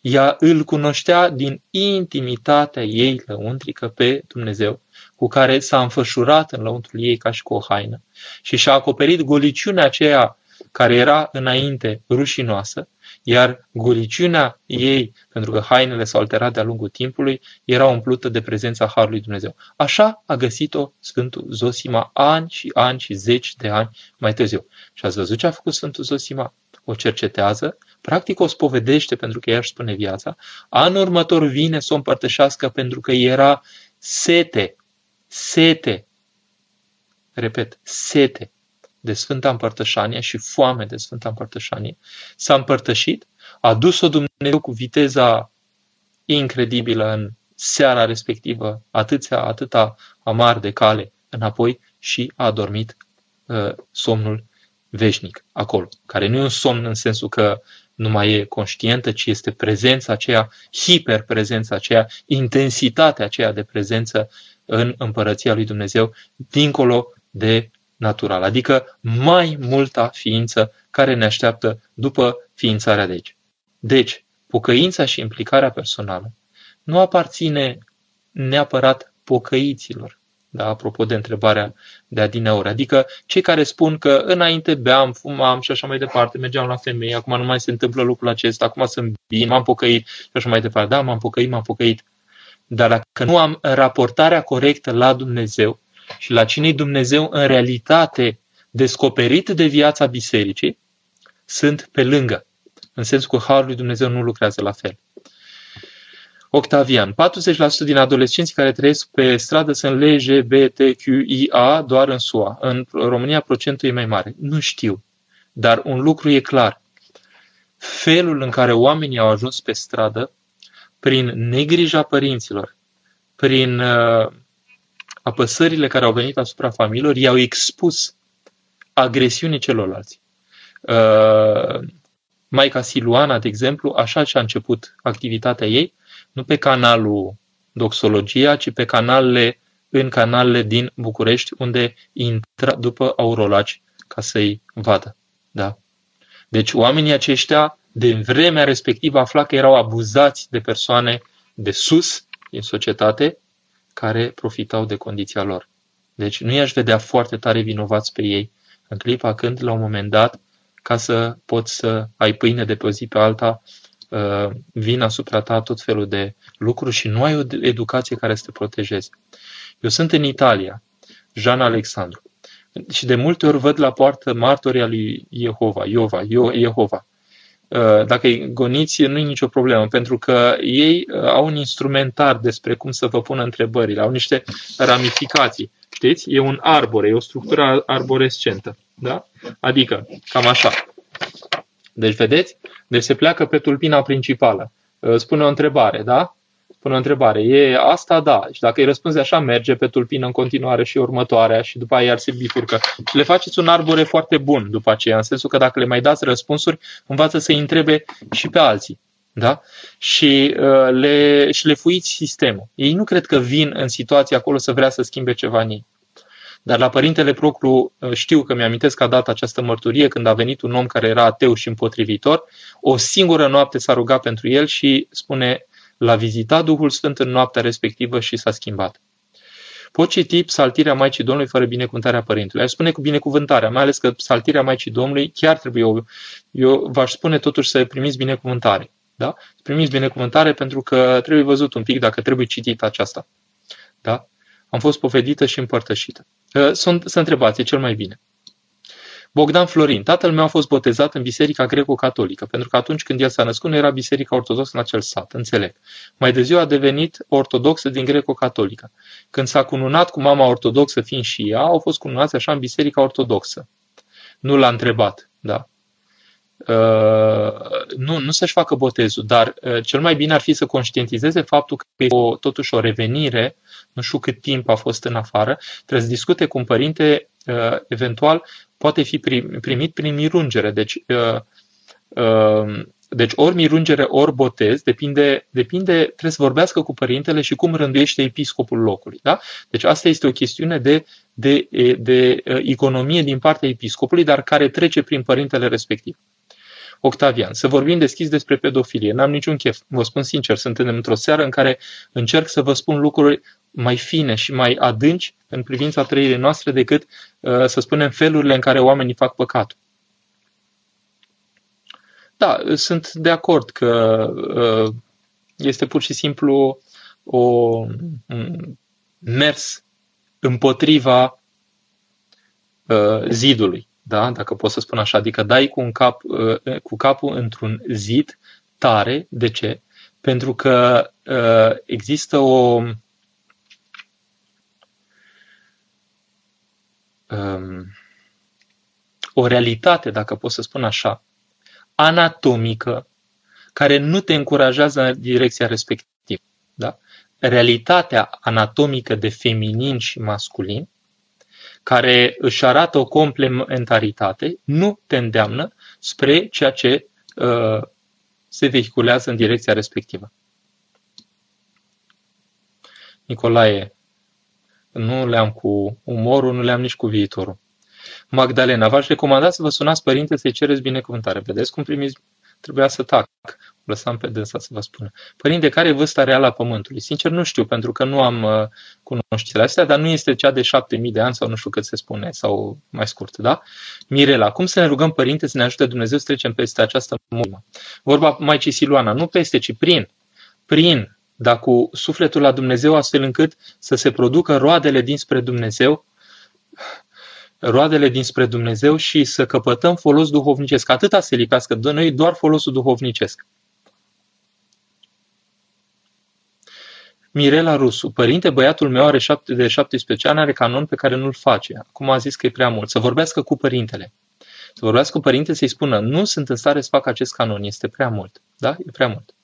Ea îl cunoștea din intimitatea ei lăuntrică pe Dumnezeu, cu care s-a înfășurat în lăuntrul ei ca și cu o haină și și-a acoperit goliciunea aceea care era înainte rușinoasă, iar goliciunea ei, pentru că hainele s-au alterat de-a lungul timpului, era umplută de prezența Harului Dumnezeu. Așa a găsit-o Sfântul Zosima ani și ani și zeci de ani mai târziu. Și ați văzut ce a făcut Sfântul Zosima? O cercetează, practic o spovedește pentru că ea își spune viața, anul următor vine să o împărtășească pentru că era sete, sete, repet, sete de Sfânta Împărtășanie și foame de Sfânta Împărtășanie, s-a împărtășit, a dus-o Dumnezeu cu viteza incredibilă în seara respectivă, atâția, atâta amar de cale înapoi și a dormit uh, somnul veșnic acolo, care nu e un somn în sensul că nu mai e conștientă, ci este prezența aceea, hiperprezența aceea, intensitatea aceea de prezență în împărăția lui Dumnezeu, dincolo de natural, adică mai multa ființă care ne așteaptă după ființarea de aici. Deci, pocăința și implicarea personală nu aparține neapărat pocăiților, da, apropo de întrebarea de adineori. Adică cei care spun că înainte beam, fumam și așa mai departe, mergeam la femei, acum nu mai se întâmplă lucrul acesta, acum sunt bine, m-am pocăit și așa mai departe. Da, m-am pocăit, m-am pocăit. Dar dacă nu am raportarea corectă la Dumnezeu și la cine Dumnezeu în realitate descoperit de viața bisericii, sunt pe lângă. În sensul că Harul lui Dumnezeu nu lucrează la fel. Octavian. 40% din adolescenții care trăiesc pe stradă sunt LGBTQIA doar în SUA. În România procentul e mai mare. Nu știu. Dar un lucru e clar. Felul în care oamenii au ajuns pe stradă, prin negrija părinților, prin uh, apăsările care au venit asupra familiilor, i-au expus agresiunii celorlalți. Uh, Maica Siluana, de exemplu, așa și-a început activitatea ei, nu pe canalul Doxologia, ci pe canalele, în canalele din București, unde intră după aurolaci ca să-i vadă. Da? Deci oamenii aceștia, de vremea respectivă, afla că erau abuzați de persoane de sus din societate care profitau de condiția lor. Deci nu i-aș vedea foarte tare vinovați pe ei în clipa când, la un moment dat, ca să poți să ai pâine de pe o zi pe alta, Uh, vin asupra ta tot felul de lucruri și nu ai o educație care să te protejeze. Eu sunt în Italia, Jean Alexandru, și de multe ori văd la poartă martoria lui Jehova, Iova, Jehova. Uh, dacă îi goniți, nu e nicio problemă, pentru că ei uh, au un instrumentar despre cum să vă pună întrebările, au niște ramificații. Știți? E un arbore, e o structură arborescentă. Da? Adică, cam așa. Deci, vedeți? Deci se pleacă pe tulpina principală. Uh, spune o întrebare, da? Pune o întrebare. E asta? Da. Și dacă îi răspunzi așa, merge pe tulpină în continuare și următoarea și după aia iar se bifurcă. Le faceți un arbore foarte bun după aceea, în sensul că dacă le mai dați răspunsuri, învață să-i întrebe și pe alții. Da? Și, uh, le, și le fuiți sistemul. Ei nu cred că vin în situația acolo să vrea să schimbe ceva în ei. Dar la Părintele Proclu uh, știu că mi-amintesc că a dat această mărturie când a venit un om care era ateu și împotrivitor. O singură noapte s-a rugat pentru el și spune, l-a vizitat Duhul Sfânt în noaptea respectivă și s-a schimbat. Pot citi psaltirea Maicii Domnului fără binecuvântarea Părintelui. Aș spune cu binecuvântarea, mai ales că psaltirea Maicii Domnului chiar trebuie, eu, eu v-aș spune totuși să primiți binecuvântare. Da? Primiți binecuvântare pentru că trebuie văzut un pic dacă trebuie citit aceasta. Da? Am fost povedită și împărtășită. Sunt, să întrebați, e cel mai bine. Bogdan Florin. Tatăl meu a fost botezat în biserica greco-catolică, pentru că atunci când el s-a născut nu era biserica ortodoxă în acel sat, înțeleg. Mai târziu a devenit ortodoxă din greco-catolică. Când s-a cununat cu mama ortodoxă fiind și ea, au fost cununați așa în biserica ortodoxă. Nu l-a întrebat, da. Uh, nu, nu să-și facă botezul, dar uh, cel mai bine ar fi să conștientizeze faptul că e o, totuși o revenire, nu știu cât timp a fost în afară, trebuie să discute cu un părinte, uh, eventual poate fi primit prin mirungere. Deci, uh, uh, deci ori mirungere, ori botez, depinde, depinde, trebuie să vorbească cu părintele și cum rânduiește episcopul locului. Da? Deci asta este o chestiune de, de, de, de uh, economie din partea episcopului, dar care trece prin părintele respectiv. Octavian, să vorbim deschis despre pedofilie. N-am niciun chef. Vă spun sincer, suntem într-o seară în care încerc să vă spun lucruri mai fine și mai adânci în privința trăirii noastre decât, uh, să spunem, felurile în care oamenii fac păcatul. Da, sunt de acord că uh, este pur și simplu o mers împotriva uh, zidului da? dacă pot să spun așa, adică dai cu, un cap, uh, cu capul într-un zid tare. De ce? Pentru că uh, există o um, o realitate, dacă pot să spun așa, anatomică, care nu te încurajează în direcția respectivă. Da? Realitatea anatomică de feminin și masculin care își arată o complementaritate, nu te îndeamnă spre ceea ce uh, se vehiculează în direcția respectivă. Nicolae, nu le-am cu umorul, nu le-am nici cu viitorul. Magdalena, v-aș recomanda să vă sunați părinte să-i cereți binecuvântare. Vedeți cum primiți? Trebuia să tac lăsam pe dânsa să vă spună. Părinte, care e vârsta reală a Pământului? Sincer, nu știu, pentru că nu am uh, cunoștințele astea, dar nu este cea de șapte mii de ani sau nu știu cât se spune, sau mai scurt, da? Mirela, cum să ne rugăm, Părinte, să ne ajute Dumnezeu să trecem peste această mulmă? Vorba Maicii Siluana, nu peste, ci prin. Prin, dar cu sufletul la Dumnezeu, astfel încât să se producă roadele dinspre Dumnezeu, roadele dinspre Dumnezeu și să căpătăm folos duhovnicesc. Atâta se lipească de noi, doar folosul duhovnicesc. Mirela Rusu, părinte, băiatul meu are șapte, de 17 ani, are canon pe care nu-l face. Acum a zis că e prea mult. Să vorbească cu părintele. Să vorbească cu părintele să-i spună, nu sunt în stare să fac acest canon, este prea mult. Da? E prea mult.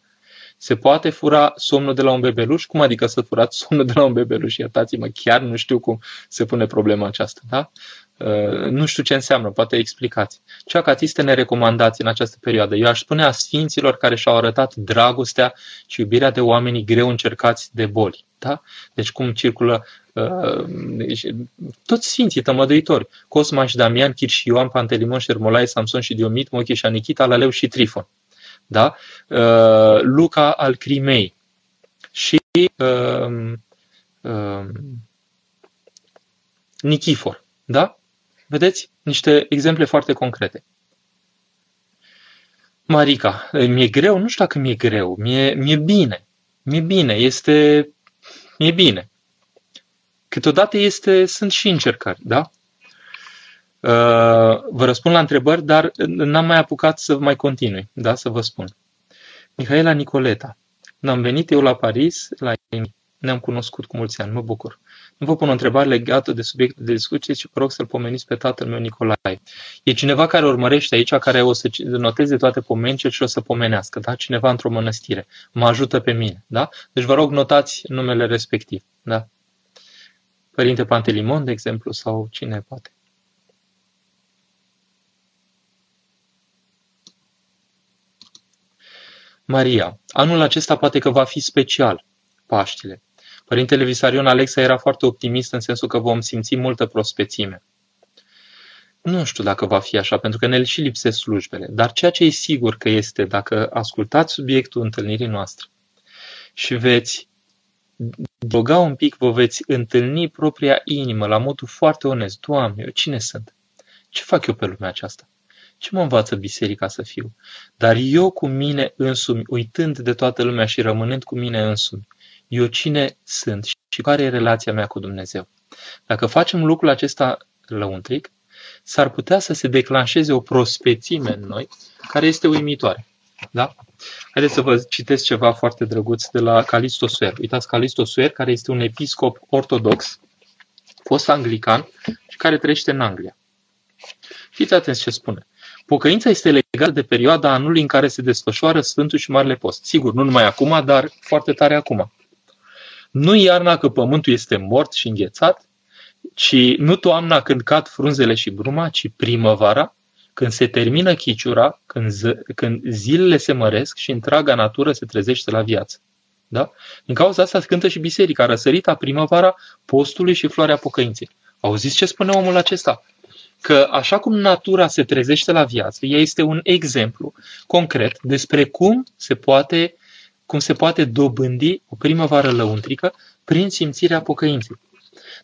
Se poate fura somnul de la un bebeluș? Cum adică să furați somnul de la un bebeluș? Iertați-mă, chiar nu știu cum se pune problema aceasta. Da? Uh, nu știu ce înseamnă, poate explicați. Ce acatiste ne recomandați în această perioadă? Eu aș spune a sfinților care și-au arătat dragostea și iubirea de oamenii greu încercați de boli. Da? Deci cum circulă uh, deci, toți sfinții tămăduitori. Cosma și Damian, Chir și Ioan, Pantelimon, Șermolai, Samson și Diomit, Moche și Anichita, Laleu și Trifon. Da? Uh, Luca al Crimei. Și uh, uh, Nichifor. Da? Vedeți? Niște exemple foarte concrete. Marica, mi-e greu? Nu știu dacă mi-e greu. Mi-e, mi-e bine. Mi-e bine. Este... Mi-e bine. Câteodată este, sunt și încercări, da? Uh, vă răspund la întrebări, dar n-am mai apucat să mai continui, da? Să vă spun. Mihaela Nicoleta. N-am venit eu la Paris, la Ne-am cunoscut cu mulți ani, mă bucur. Nu vă pun o întrebare legată de subiectul de discuție, ci vă rog să-l pomeniți pe tatăl meu Nicolae. E cineva care urmărește aici, care o să noteze toate pomencile și o să pomenească, da? Cineva într-o mănăstire. Mă ajută pe mine, da? Deci vă rog notați numele respectiv, da? Părinte Pantelimon, de exemplu, sau cine poate. Maria. Anul acesta poate că va fi special, Paștile. Părintele Visarion Alexa era foarte optimist în sensul că vom simți multă prospețime. Nu știu dacă va fi așa, pentru că ne și lipsesc slujbele. Dar ceea ce e sigur că este, dacă ascultați subiectul întâlnirii noastre și veți dialoga un pic, vă veți întâlni propria inimă la modul foarte onest. Doamne, eu cine sunt? Ce fac eu pe lumea aceasta? Ce mă învață biserica să fiu? Dar eu cu mine însumi, uitând de toată lumea și rămânând cu mine însumi, eu cine sunt și care e relația mea cu Dumnezeu? Dacă facem lucrul acesta lăuntric, s-ar putea să se declanșeze o prospețime în noi, care este uimitoare. Da? Haideți să vă citesc ceva foarte drăguț de la Calisto Suer. Uitați, Calisto Suer, care este un episcop ortodox, fost anglican și care trăiește în Anglia. Fiți atenți ce spune. Pocăința este legată de perioada anului în care se desfășoară Sfântul și Marele Post. Sigur, nu numai acum, dar foarte tare acum. Nu iarna că pământul este mort și înghețat, ci nu toamna când cad frunzele și bruma, ci primăvara, când se termină chiciura, când, z- când zilele se măresc și întreaga natură se trezește la viață. Da? Din cauza asta se cântă și biserica, răsărita primăvara postului și floarea pocăinței. Auziți ce spune omul acesta? Că așa cum natura se trezește la viață, ea este un exemplu concret despre cum se poate cum se poate dobândi o primăvară lăuntrică prin simțirea pocăinței.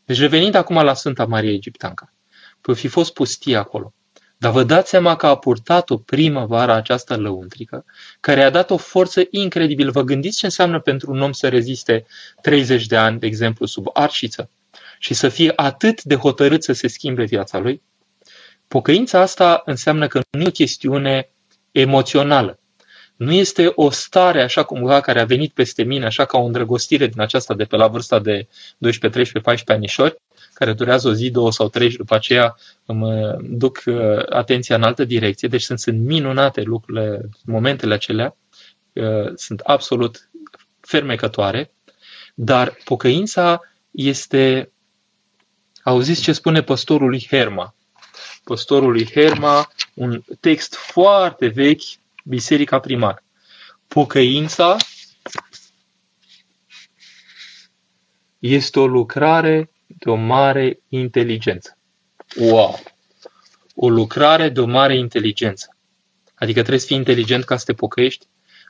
Deci revenind acum la Sfânta Maria Egiptanca, păi fi fost pustie acolo. Dar vă dați seama că a purtat o primăvară această lăuntrică, care a dat o forță incredibilă. Vă gândiți ce înseamnă pentru un om să reziste 30 de ani, de exemplu, sub arșiță și să fie atât de hotărât să se schimbe viața lui? Pocăința asta înseamnă că nu e o chestiune emoțională, nu este o stare așa cum care a venit peste mine, așa ca o îndrăgostire din aceasta de pe la vârsta de 12, 13, 14 anișori, care durează o zi, două sau trei și după aceea îmi duc uh, atenția în altă direcție. Deci sunt, sunt minunate lucrurile, momentele acelea, uh, sunt absolut fermecătoare, dar pocăința este, auziți ce spune păstorului Herma. Păstorului Herma, un text foarte vechi, biserica primară. Pocăința este o lucrare de o mare inteligență. Wow! O lucrare de o mare inteligență. Adică trebuie să fii inteligent ca să te pocăiești?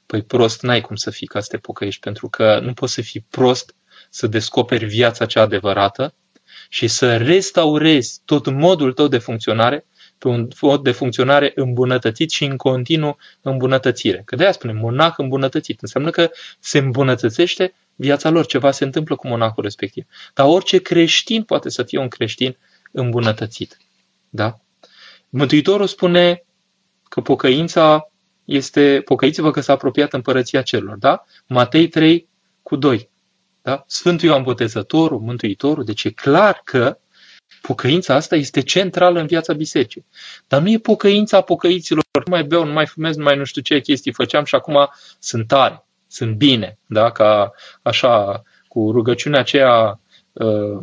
Păi prost n-ai cum să fii ca să te pocăiești, pentru că nu poți să fii prost să descoperi viața cea adevărată și să restaurezi tot modul tău de funcționare pe un mod de funcționare îmbunătățit și în continuu îmbunătățire. Că de-aia spunem monac îmbunătățit. Înseamnă că se îmbunătățește viața lor, ceva se întâmplă cu monacul respectiv. Dar orice creștin poate să fie un creștin îmbunătățit. Da? Mântuitorul spune că pocăința este, pocăiți-vă că s-a apropiat împărăția celor, da? Matei 3 cu 2. Da? Sfântul Ioan Botezătorul, Mântuitorul, deci e clar că Pocăința asta este centrală în viața bisericii. Dar nu e pocăința pocăiților, nu mai beau, nu mai fumez, nu mai nu știu ce chestii făceam și acum sunt tare, sunt bine, da? ca așa, cu rugăciunea aceea uh,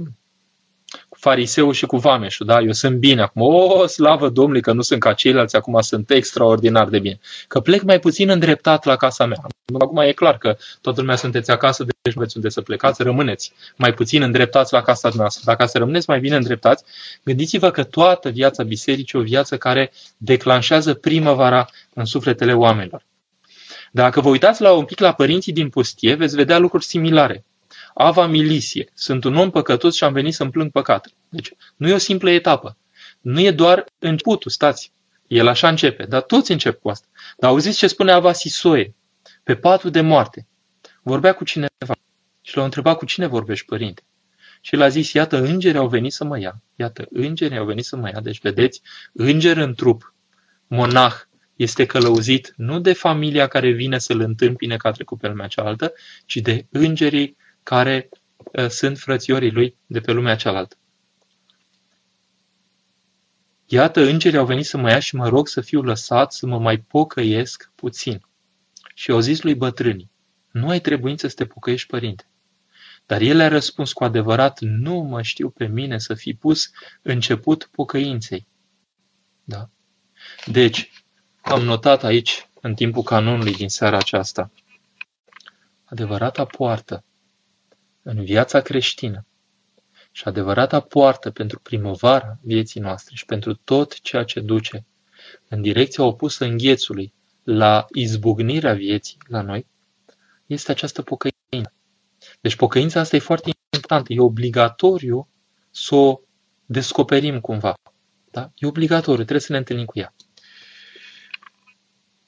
fariseul și cu vameșul, da? Eu sunt bine acum. O, slavă Domnului că nu sunt ca ceilalți, acum sunt extraordinar de bine. Că plec mai puțin îndreptat la casa mea. Acum e clar că toată lumea sunteți acasă, deci nu veți unde să plecați, rămâneți mai puțin îndreptați la casa noastră. Dacă să rămâneți mai bine îndreptați, gândiți-vă că toată viața bisericii e o viață care declanșează primăvara în sufletele oamenilor. Dacă vă uitați la un pic la părinții din pustie, veți vedea lucruri similare. Ava milisie. Sunt un om păcătos și am venit să-mi plâng păcatele. Deci nu e o simplă etapă. Nu e doar începutul, stați. El așa începe, dar toți încep cu asta. Dar auziți ce spune Ava Sisoie? Pe patul de moarte. Vorbea cu cineva și l-a întrebat cu cine vorbești, părinte. Și l-a zis, iată, îngeri au venit să mă ia. Iată, îngeri au venit să mă ia. Deci, vedeți, înger în trup, monah, este călăuzit nu de familia care vine să-l întâmpine ca trecut pe lumea cealaltă, ci de îngerii care uh, sunt frățiorii lui de pe lumea cealaltă. Iată, îngerii au venit să mă ia și mă rog să fiu lăsat să mă mai pocăiesc puțin. Și au zis lui bătrânii, nu ai trebuință să te pocăiești, părinte. Dar el a răspuns cu adevărat, nu mă știu pe mine să fi pus început pocăinței. Da? Deci, am notat aici, în timpul canonului din seara aceasta, adevărata poartă în viața creștină și adevărata poartă pentru primăvara vieții noastre și pentru tot ceea ce duce în direcția opusă înghețului la izbucnirea vieții la noi, este această pocăință. Deci pocăința asta e foarte importantă. E obligatoriu să o descoperim cumva. Da? E obligatoriu, trebuie să ne întâlnim cu ea.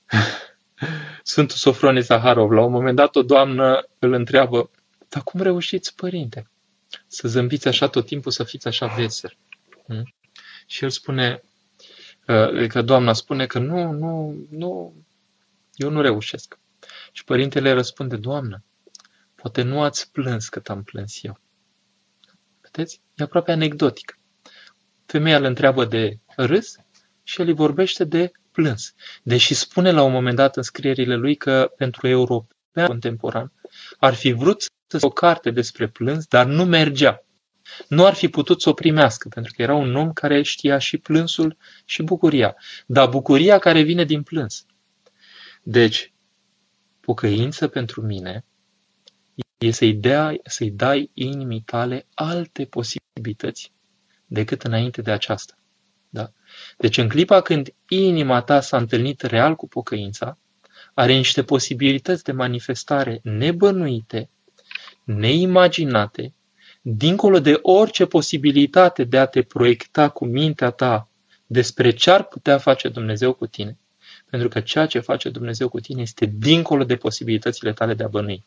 Sfântul Sofronie Zaharov, la un moment dat o doamnă îl întreabă, dar cum reușiți, părinte, să zâmbiți așa tot timpul, să fiți așa vesel? Hmm? Și el spune, uh, că doamna spune că nu, nu, nu, eu nu reușesc. Și părintele răspunde, Doamnă, poate nu ați plâns cât am plâns eu. Vedeți? E aproape anecdotic. Femeia îl întreabă de râs și el îi vorbește de plâns. Deși spune la un moment dat în scrierile lui că pentru european contemporan ar fi vrut să o carte despre plâns, dar nu mergea. Nu ar fi putut să o primească, pentru că era un om care știa și plânsul și bucuria. Dar bucuria care vine din plâns. Deci, pocăință pentru mine e să-i, dea, să-i dai inimii tale alte posibilități decât înainte de aceasta. Da? Deci în clipa când inima ta s-a întâlnit real cu pocăința, are niște posibilități de manifestare nebănuite, neimaginate, dincolo de orice posibilitate de a te proiecta cu mintea ta despre ce ar putea face Dumnezeu cu tine. Pentru că ceea ce face Dumnezeu cu tine este dincolo de posibilitățile tale de a bănui.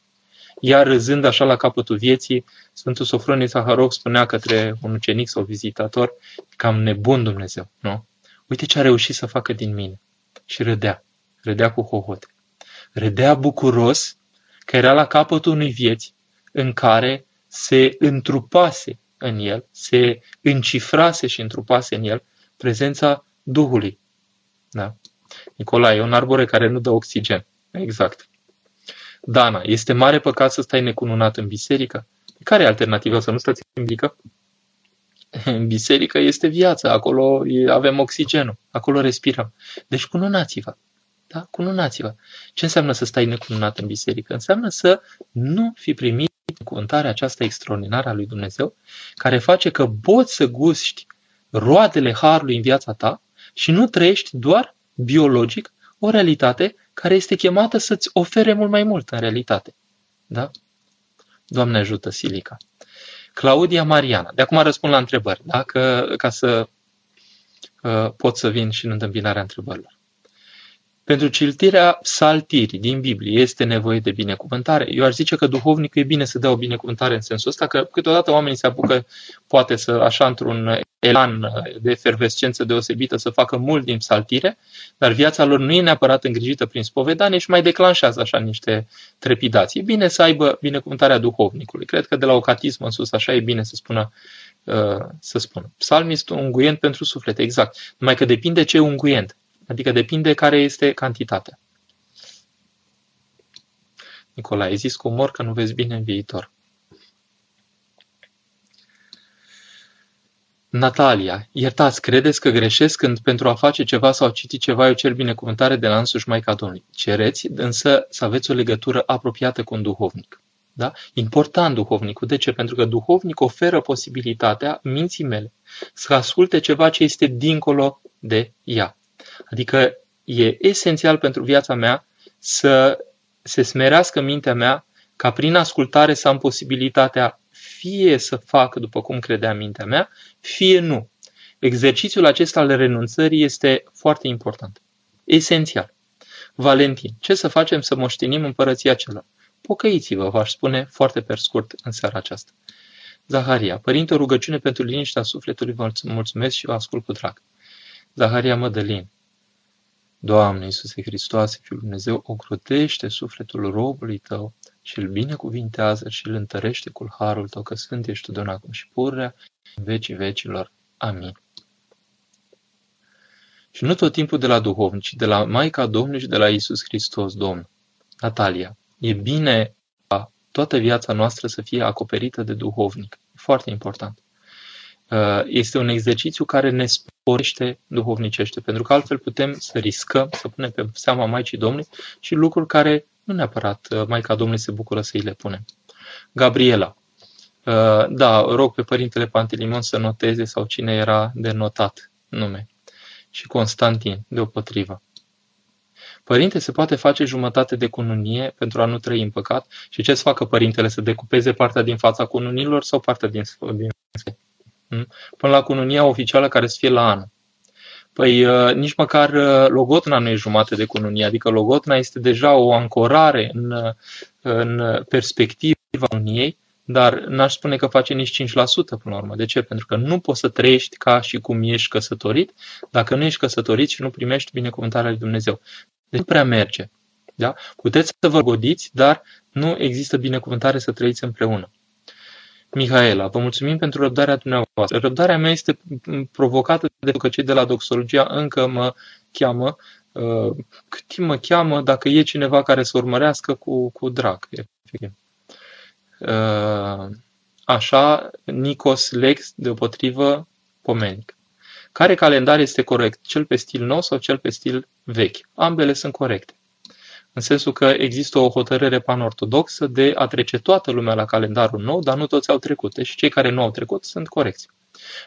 Iar râzând așa la capătul vieții, Sfântul Sofronie Saharov spunea către un ucenic sau vizitator, cam nebun Dumnezeu, nu? Uite ce a reușit să facă din mine. Și râdea. Râdea cu hohote. Râdea bucuros că era la capătul unei vieți în care se întrupase în el, se încifrase și întrupase în el prezența Duhului. Da? Nicolae, e un arbore care nu dă oxigen. Exact. Dana, este mare păcat să stai necununat în biserică? Care e alternativa? Să nu stați în biserică? În biserică este viața, acolo avem oxigenul, acolo respirăm. Deci cununați-vă. Da? Cununați-vă. Ce înseamnă să stai necununat în biserică? Înseamnă să nu fi primit cuvântarea aceasta extraordinară a lui Dumnezeu, care face că poți să gusti roadele harului în viața ta și nu trăiești doar biologic o realitate care este chemată să-ți ofere mult mai mult în realitate. Da? Doamne ajută, Silica. Claudia Mariana. De acum răspund la întrebări, da? Că, ca să uh, pot să vin și în întâmpinarea întrebărilor. Pentru citirea saltirii din Biblie este nevoie de binecuvântare. Eu aș zice că duhovnicul e bine să dea o binecuvântare în sensul ăsta, că câteodată oamenii se apucă, poate să, așa, într-un elan de efervescență deosebită, să facă mult din saltire, dar viața lor nu e neapărat îngrijită prin spovedanie și mai declanșează așa niște trepidații. E bine să aibă binecuvântarea duhovnicului. Cred că de la o catism în sus așa e bine să spună uh, să spună. Psalmistul unguient pentru suflete, exact. Numai că depinde ce unguient. Adică depinde care este cantitatea. Nicolae, ai zis cu umor că nu vezi bine în viitor. Natalia, iertați, credeți că greșesc când pentru a face ceva sau a citi ceva eu cer binecuvântare de la însuși Maica Domnului. Cereți, însă să aveți o legătură apropiată cu un duhovnic. Da? Important duhovnicul. De ce? Pentru că duhovnic oferă posibilitatea minții mele să asculte ceva ce este dincolo de ea. Adică e esențial pentru viața mea să se smerească mintea mea ca prin ascultare să am posibilitatea fie să fac după cum credea mintea mea, fie nu. Exercițiul acesta al renunțării este foarte important. Esențial. Valentin, ce să facem să moștenim împărăția celor? Pocăiți-vă, v-aș spune foarte per scurt în seara aceasta. Zaharia, părinte, o rugăciune pentru liniștea sufletului, vă mulțumesc și vă ascult cu drag. Zaharia Mădălin, Doamne Iisuse Hristoase, Fiul Dumnezeu, ocrotește sufletul robului Tău și îl binecuvintează și îl întărește cu harul tău, că sunt ești tu de acum și pururea în vecii vecilor. Amin. Și nu tot timpul de la duhovnici, ci de la Maica Domnului și de la Isus Hristos Domn. Natalia, e bine ca toată viața noastră să fie acoperită de duhovnic. E foarte important. Uh, este un exercițiu care ne sporește duhovnicește, pentru că altfel putem să riscăm, să punem pe seama Maicii Domnului și lucruri care nu neapărat uh, Maica Domnului se bucură să îi le punem. Gabriela. Uh, da, rog pe Părintele Pantelimon să noteze sau cine era de notat nume. Și Constantin, deopotrivă. Părinte, se poate face jumătate de cununie pentru a nu trăi în păcat? Și ce să facă părintele? Să decupeze partea din fața cununilor sau partea din, din Hmm? Până la cununia oficială care să fie la anul. Păi uh, nici măcar uh, logotna nu e jumate de cununie, adică logotna este deja o ancorare în, uh, în perspectiva uniei, dar n-aș spune că face nici 5% până la urmă. De ce? Pentru că nu poți să trăiești ca și cum ești căsătorit dacă nu ești căsătorit și nu primești binecuvântarea lui Dumnezeu. Deci nu prea merge. Da? Puteți să vă godiți, dar nu există binecuvântare să trăiți împreună. Mihaela, vă mulțumim pentru răbdarea dumneavoastră. Răbdarea mea este provocată de că cei de la doxologia încă mă cheamă. Uh, cât timp mă cheamă dacă e cineva care să urmărească cu, cu drag. Uh, așa, Nikos Lex, deopotrivă, pomenic. Care calendar este corect? Cel pe stil nou sau cel pe stil vechi? Ambele sunt corecte în sensul că există o hotărâre panortodoxă de a trece toată lumea la calendarul nou, dar nu toți au trecut. Deci cei care nu au trecut sunt corecți.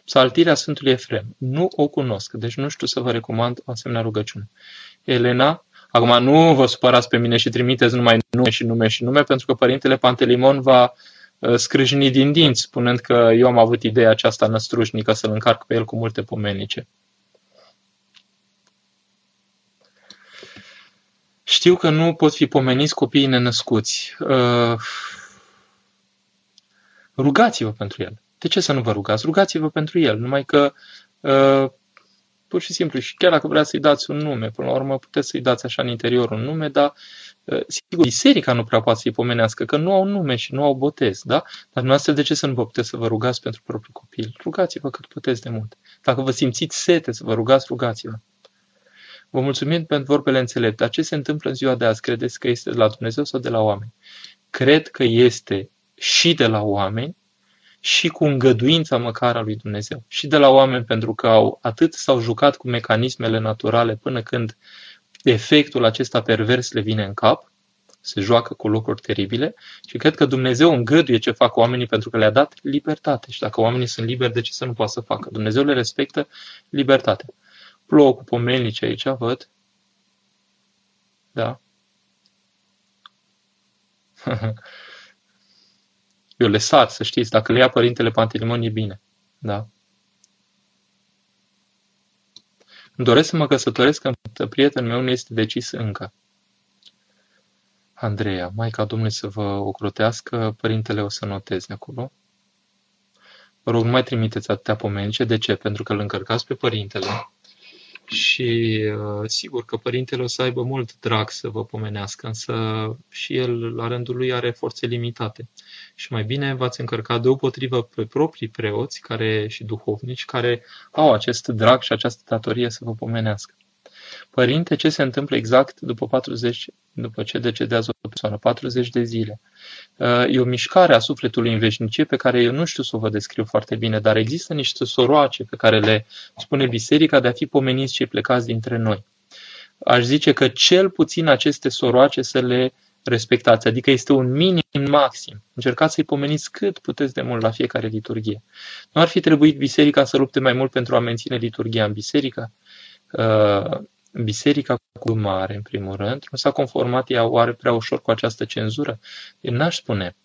Psaltirea Sfântului Efrem. Nu o cunosc, deci nu știu să vă recomand o asemenea rugăciune. Elena, acum nu vă supărați pe mine și trimiteți numai nume și nume și nume, pentru că Părintele Pantelimon va uh, scrâșni din dinți, spunând că eu am avut ideea aceasta năstrușnică să-l încarc pe el cu multe pomenice. Știu că nu pot fi pomeniți copiii nenăscuți. Uh, rugați-vă pentru el. De ce să nu vă rugați? Rugați-vă pentru el. Numai că uh, pur și simplu, și chiar dacă vreați să-i dați un nume, până la urmă puteți să-i dați așa în interior un nume, dar uh, sigur, biserica nu prea poate să-i pomenească, că nu au nume și nu au botez, da? Dar dumneavoastră de ce să nu vă puteți să vă rugați pentru propriul copil? Rugați-vă cât puteți de mult. Dacă vă simțiți sete să vă rugați, rugați-vă. Vă mulțumim pentru vorbele înțelepte. Dar ce se întâmplă în ziua de azi? Credeți că este de la Dumnezeu sau de la oameni? Cred că este și de la oameni și cu îngăduința măcar a lui Dumnezeu. Și de la oameni pentru că au atât s-au jucat cu mecanismele naturale până când efectul acesta pervers le vine în cap, se joacă cu lucruri teribile și cred că Dumnezeu îngăduie ce fac oamenii pentru că le-a dat libertate. Și dacă oamenii sunt liberi, de ce să nu poată să facă? Dumnezeu le respectă libertatea. Plouă cu pomelnici aici, văd. Da. Eu le sar, să știți. Dacă le ia Părintele Pantelimon, e bine. Da. Îmi doresc să mă căsătoresc, că prietenul meu nu este decis încă. Andreea, Maica Domnului să vă ocrotească, părintele o să noteze acolo. Vă rog, nu mai trimiteți atâtea pomenice. De ce? Pentru că îl încărcați pe părintele și uh, sigur că părintele o să aibă mult drag să vă pomenească, însă și el la rândul lui are forțe limitate. Și mai bine v-ați încărcat deopotrivă pe proprii preoți care, și duhovnici care au acest drag și această datorie să vă pomenească. Părinte, ce se întâmplă exact după 40, după ce decedează o persoană? 40 de zile. Uh, e o mișcare a sufletului în veșnicie pe care eu nu știu să o vă descriu foarte bine, dar există niște soroace pe care le spune biserica de a fi pomeniți cei plecați dintre noi. Aș zice că cel puțin aceste soroace să le respectați, adică este un minim maxim. Încercați să-i pomeniți cât puteți de mult la fiecare liturghie. Nu ar fi trebuit biserica să lupte mai mult pentru a menține liturghia în biserică? Uh, biserica cu mare, în primul rând, nu s-a conformat ea oare prea ușor cu această cenzură? Eu n-aș spune.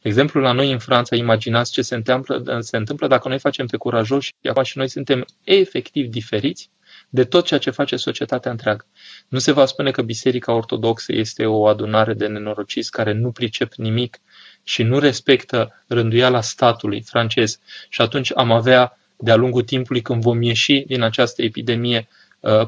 De exemplu, la noi în Franța, imaginați ce se întâmplă, se întâmplă dacă noi facem pe curajoși și acum și noi suntem efectiv diferiți de tot ceea ce face societatea întreagă. Nu se va spune că Biserica Ortodoxă este o adunare de nenorociți care nu pricep nimic și nu respectă rânduiala statului francez și atunci am avea de-a lungul timpului când vom ieși din această epidemie Uh,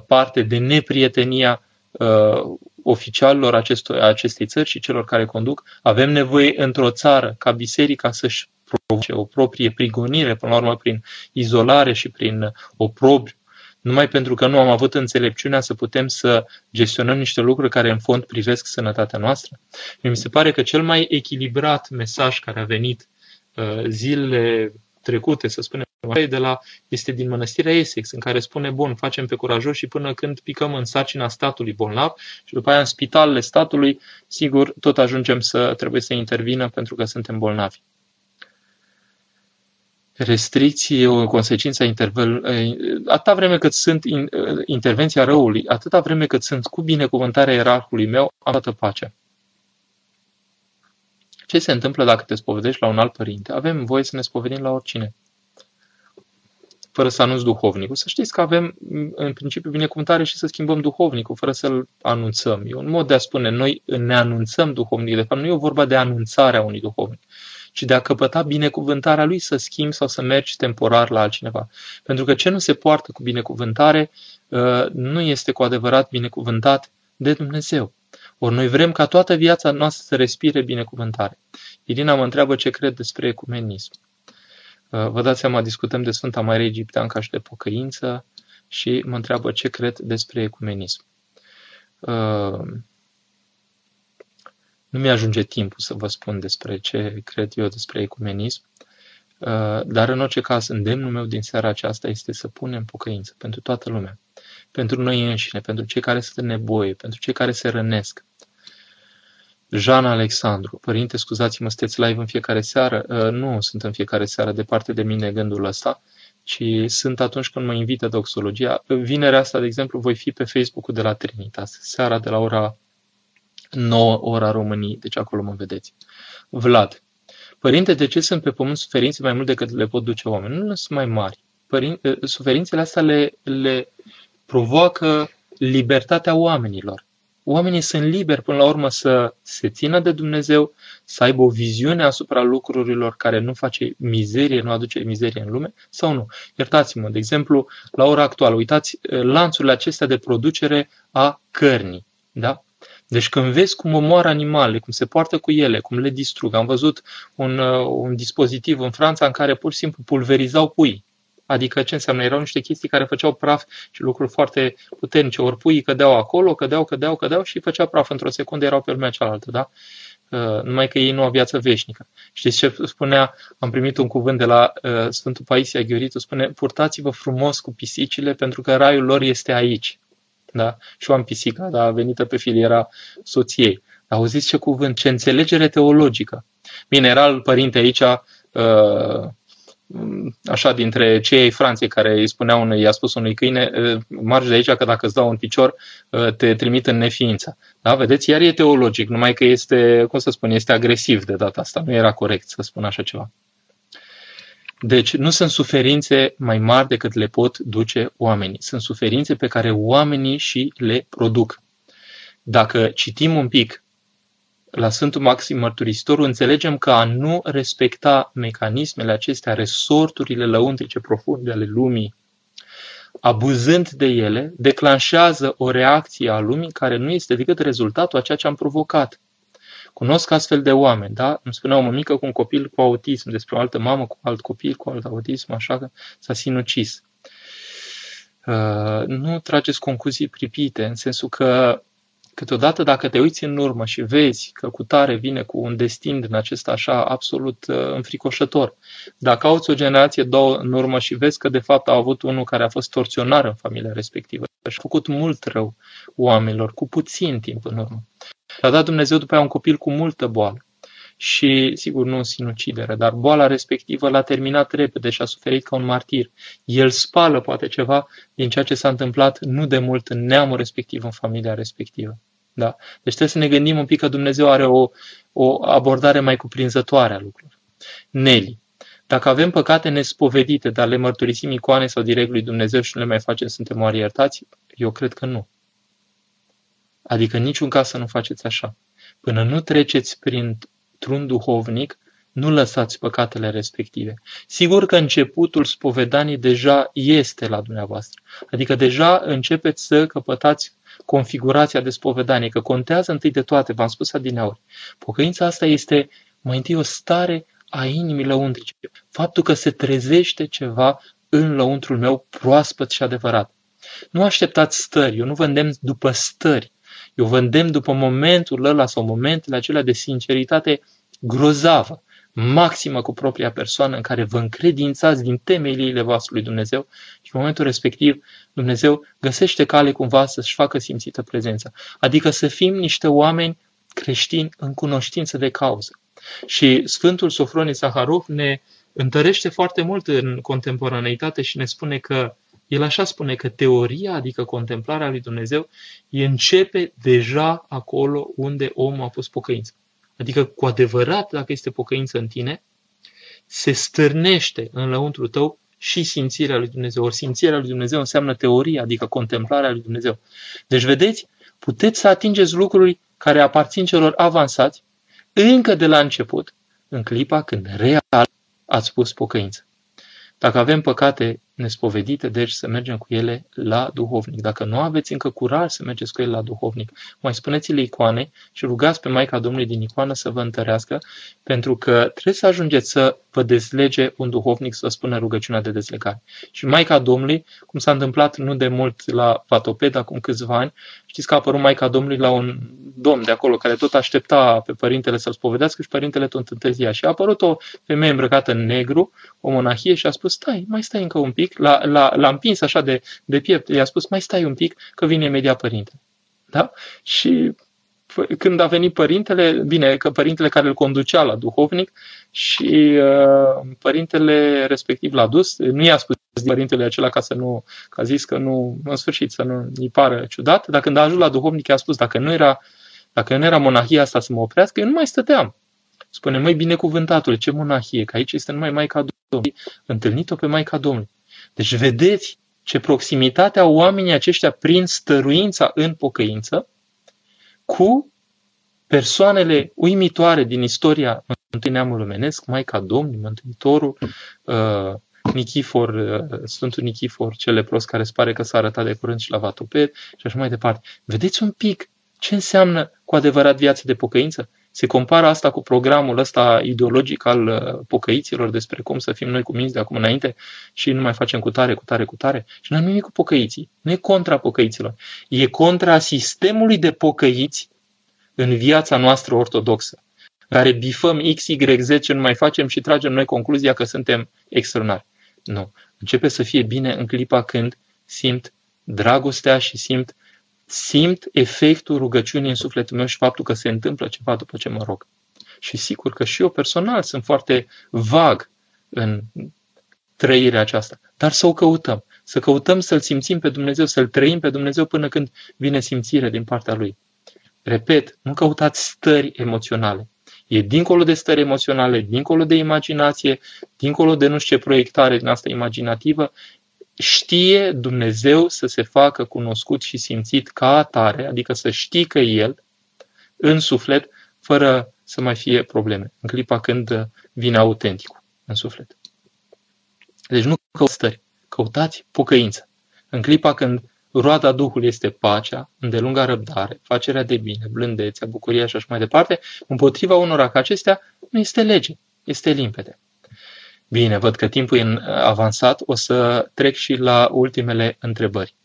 parte de neprietenia uh, oficialilor acestor, acestei țări și celor care conduc. Avem nevoie într-o țară ca biserica să-și provoace o proprie prigonire, până la urmă prin izolare și prin oprobriu, numai pentru că nu am avut înțelepciunea să putem să gestionăm niște lucruri care în fond privesc sănătatea noastră. Mi se pare că cel mai echilibrat mesaj care a venit uh, zilele trecute, să spunem, de la, este din mănăstirea Essex, în care spune, bun, facem pe curajos și până când picăm în sarcina statului bolnav și după aia în spitalele statului, sigur, tot ajungem să trebuie să intervină pentru că suntem bolnavi restricții e o consecință a intervel, atâta vreme cât sunt in, intervenția răului, atâta vreme cât sunt cu binecuvântarea ierarhului meu, am toată pacea. Ce se întâmplă dacă te spovedești la un alt părinte? Avem voie să ne spovedim la oricine. Fără să anunți duhovnicul. Să știți că avem, în principiu, binecuvântare și să schimbăm duhovnicul, fără să-l anunțăm. E un mod de a spune, noi ne anunțăm duhovnicul. De fapt, nu e o vorba de anunțarea unui duhovnic ci de a căpăta binecuvântarea lui să schimbi sau să mergi temporar la altcineva. Pentru că ce nu se poartă cu binecuvântare uh, nu este cu adevărat binecuvântat de Dumnezeu. Ori noi vrem ca toată viața noastră să respire binecuvântare. Irina mă întreabă ce cred despre ecumenism. Uh, vă dați seama, discutăm de Sfânta Maria Egipteanca și de pocăință și mă întreabă ce cred despre ecumenism. Uh, nu mi-ajunge timpul să vă spun despre ce cred eu despre ecumenism, uh, dar în orice caz, îndemnul meu din seara aceasta este să punem pocăință pentru toată lumea, pentru noi înșine, pentru cei care sunt în nevoie, pentru cei care se rănesc. Jean Alexandru, părinte, scuzați-mă, sunteți live în fiecare seară? Uh, nu sunt în fiecare seară, departe de mine gândul ăsta, ci sunt atunci când mă invită doxologia. Vinerea asta, de exemplu, voi fi pe Facebook-ul de la Trinitas, seara de la ora 9 ora României, deci acolo mă vedeți. Vlad. Părinte, de ce sunt pe pământ suferințe mai mult decât le pot duce oameni? Nu sunt mai mari. Părin... Eh, suferințele astea le, le provoacă libertatea oamenilor. Oamenii sunt liberi până la urmă să se țină de Dumnezeu, să aibă o viziune asupra lucrurilor care nu face mizerie, nu aduce mizerie în lume, sau nu. Iertați-mă, de exemplu, la ora actuală, uitați eh, lanțurile acestea de producere a cărnii. Da? Deci când vezi cum omoară animale, cum se poartă cu ele, cum le distrug, am văzut un, uh, un dispozitiv în Franța în care pur și simplu pulverizau pui. Adică ce înseamnă? Erau niște chestii care făceau praf și lucruri foarte puternice. Ori puii cădeau acolo, cădeau, cădeau, cădeau și făcea praf. Într-o secundă erau pe lumea cealaltă, da? Uh, numai că ei nu au viață veșnică. Știți ce spunea? Am primit un cuvânt de la uh, Sfântul Paisia Gheoritu, spune, purtați-vă frumos cu pisicile pentru că raiul lor este aici da? Și eu am pisica, da, venită pe filiera soției. Auziți ce cuvânt, ce înțelegere teologică. Bine, era el părinte aici, uh, așa, dintre cei ai Franței care îi spunea unui, i-a spus unui câine, uh, margi de aici că dacă îți dau un picior, uh, te trimit în neființă. Da, vedeți, iar e teologic, numai că este, cum să spun, este agresiv de data asta, nu era corect să spun așa ceva. Deci nu sunt suferințe mai mari decât le pot duce oamenii. Sunt suferințe pe care oamenii și le produc. Dacă citim un pic la Sfântul Maxim Mărturisitorul, înțelegem că a nu respecta mecanismele acestea, resorturile lăuntrice profunde ale lumii, abuzând de ele, declanșează o reacție a lumii care nu este decât rezultatul a ceea ce am provocat. Cunosc astfel de oameni, da? Îmi spunea o mămică cu un copil cu autism, despre o altă mamă cu alt copil cu alt autism, așa că s-a sinucis. Uh, nu trageți concluzii pripite, în sensul că câteodată dacă te uiți în urmă și vezi că cu tare vine cu un destin din acesta așa absolut uh, înfricoșător, dacă auzi o generație, două în urmă și vezi că de fapt a avut unul care a fost torționar în familia respectivă și a făcut mult rău oamenilor cu puțin timp în urmă, a dat Dumnezeu după aia un copil cu multă boală. Și, sigur, nu sinucidere, dar boala respectivă l-a terminat repede și a suferit ca un martir. El spală poate ceva din ceea ce s-a întâmplat nu de mult în neamul respectiv, în familia respectivă. Da? Deci trebuie să ne gândim un pic că Dumnezeu are o, o abordare mai cuprinzătoare a lucrurilor. Nelly. Dacă avem păcate nespovedite, dar le mărturisim icoane sau direct lui Dumnezeu și nu le mai facem, suntem oare iertați? Eu cred că nu. Adică niciun caz să nu faceți așa. Până nu treceți printr-un duhovnic, nu lăsați păcatele respective. Sigur că începutul spovedanii deja este la dumneavoastră. Adică deja începeți să căpătați configurația de spovedanie, că contează întâi de toate, v-am spus adineauri. Pocăința asta este mai întâi o stare a inimii lăuntrice. Faptul că se trezește ceva în lăuntrul meu proaspăt și adevărat. Nu așteptați stări, eu nu vă îndemn după stări. Eu vă îndemn după momentul ăla sau momentele acelea de sinceritate grozavă, maximă cu propria persoană în care vă încredințați din temeliile voastre lui Dumnezeu și în momentul respectiv Dumnezeu găsește cale cumva să-și facă simțită prezența. Adică să fim niște oameni creștini în cunoștință de cauză. Și Sfântul Sofronie Saharov ne întărește foarte mult în contemporaneitate și ne spune că el așa spune că teoria, adică contemplarea lui Dumnezeu, începe deja acolo unde omul a pus pocăință. Adică cu adevărat, dacă este pocăință în tine, se stârnește în lăuntru tău și simțirea lui Dumnezeu. Ori simțirea lui Dumnezeu înseamnă teoria, adică contemplarea lui Dumnezeu. Deci, vedeți, puteți să atingeți lucruri care aparțin celor avansați încă de la început, în clipa când real ați spus pocăință. Dacă avem păcate nespovedite, deci să mergem cu ele la duhovnic. Dacă nu aveți încă curaj să mergeți cu ele la duhovnic, mai spuneți-le icoane și rugați pe Maica Domnului din icoană să vă întărească, pentru că trebuie să ajungeți să vă dezlege un duhovnic să spună rugăciunea de dezlegare. Și Maica Domnului, cum s-a întâmplat nu de mult la Vatoped, acum câțiva ani, știți că a apărut Maica Domnului la un domn de acolo care tot aștepta pe părintele să-l spovedească și părintele tot întârzia. Și a apărut o femeie îmbrăcată în negru, o monahie și a spus, stai, mai stai încă un pic, l-a, l-a, l-a împins așa de, de piept, i-a spus, mai stai un pic, că vine imediat părintele. Da? Și când a venit părintele, bine, că părintele care îl conducea la duhovnic și uh, părintele respectiv l-a dus, nu i-a spus părintele acela ca să nu, că a zis că nu, în sfârșit, să nu îi pară ciudat, dar când a ajuns la duhovnic i-a spus, dacă nu era, dacă nu era monahia asta să mă oprească, eu nu mai stăteam. Spune, măi, binecuvântatul, ce monahie, că aici este numai Maica Domnului. Întâlnit-o pe Maica Domnului. Deci vedeți ce proximitate au oamenii aceștia prin stăruința în pocăință cu persoanele uimitoare din istoria Mântuirii Neamului Lumenesc, Maica Domnului, Mântuitorul, uh, Nichifor, uh, Sfântul Nichifor, cel lepros care se pare că s-a arătat de curând și la Vatoped și așa mai departe. Vedeți un pic ce înseamnă cu adevărat viața de pocăință? Se compară asta cu programul ăsta ideologic al uh, pocăiților despre cum să fim noi cu minți de acum înainte și nu mai facem cu tare, cu tare, cu tare. Și nu am nimic cu pocăiții. Nu e contra pocăiților. E contra sistemului de pocăiți în viața noastră ortodoxă, în care bifăm X, Y, Z ce nu mai facem și tragem noi concluzia că suntem extraordinari. Nu. Începe să fie bine în clipa când simt dragostea și simt simt efectul rugăciunii în sufletul meu și faptul că se întâmplă ceva după ce mă rog. Și sigur că și eu personal sunt foarte vag în trăirea aceasta, dar să o căutăm, să căutăm să-L simțim pe Dumnezeu, să-L trăim pe Dumnezeu până când vine simțire din partea Lui. Repet, nu căutați stări emoționale. E dincolo de stări emoționale, dincolo de imaginație, dincolo de nu știu ce proiectare din asta imaginativă, știe Dumnezeu să se facă cunoscut și simțit ca atare, adică să știi că El, în suflet, fără să mai fie probleme, în clipa când vine autenticul în suflet. Deci nu căutați stări, căutați pocăință. În clipa când roada Duhului este pacea, îndelunga răbdare, facerea de bine, blândețea, bucuria și așa mai departe, împotriva unora ca acestea nu este lege, este limpede. Bine, văd că timpul e avansat, o să trec și la ultimele întrebări.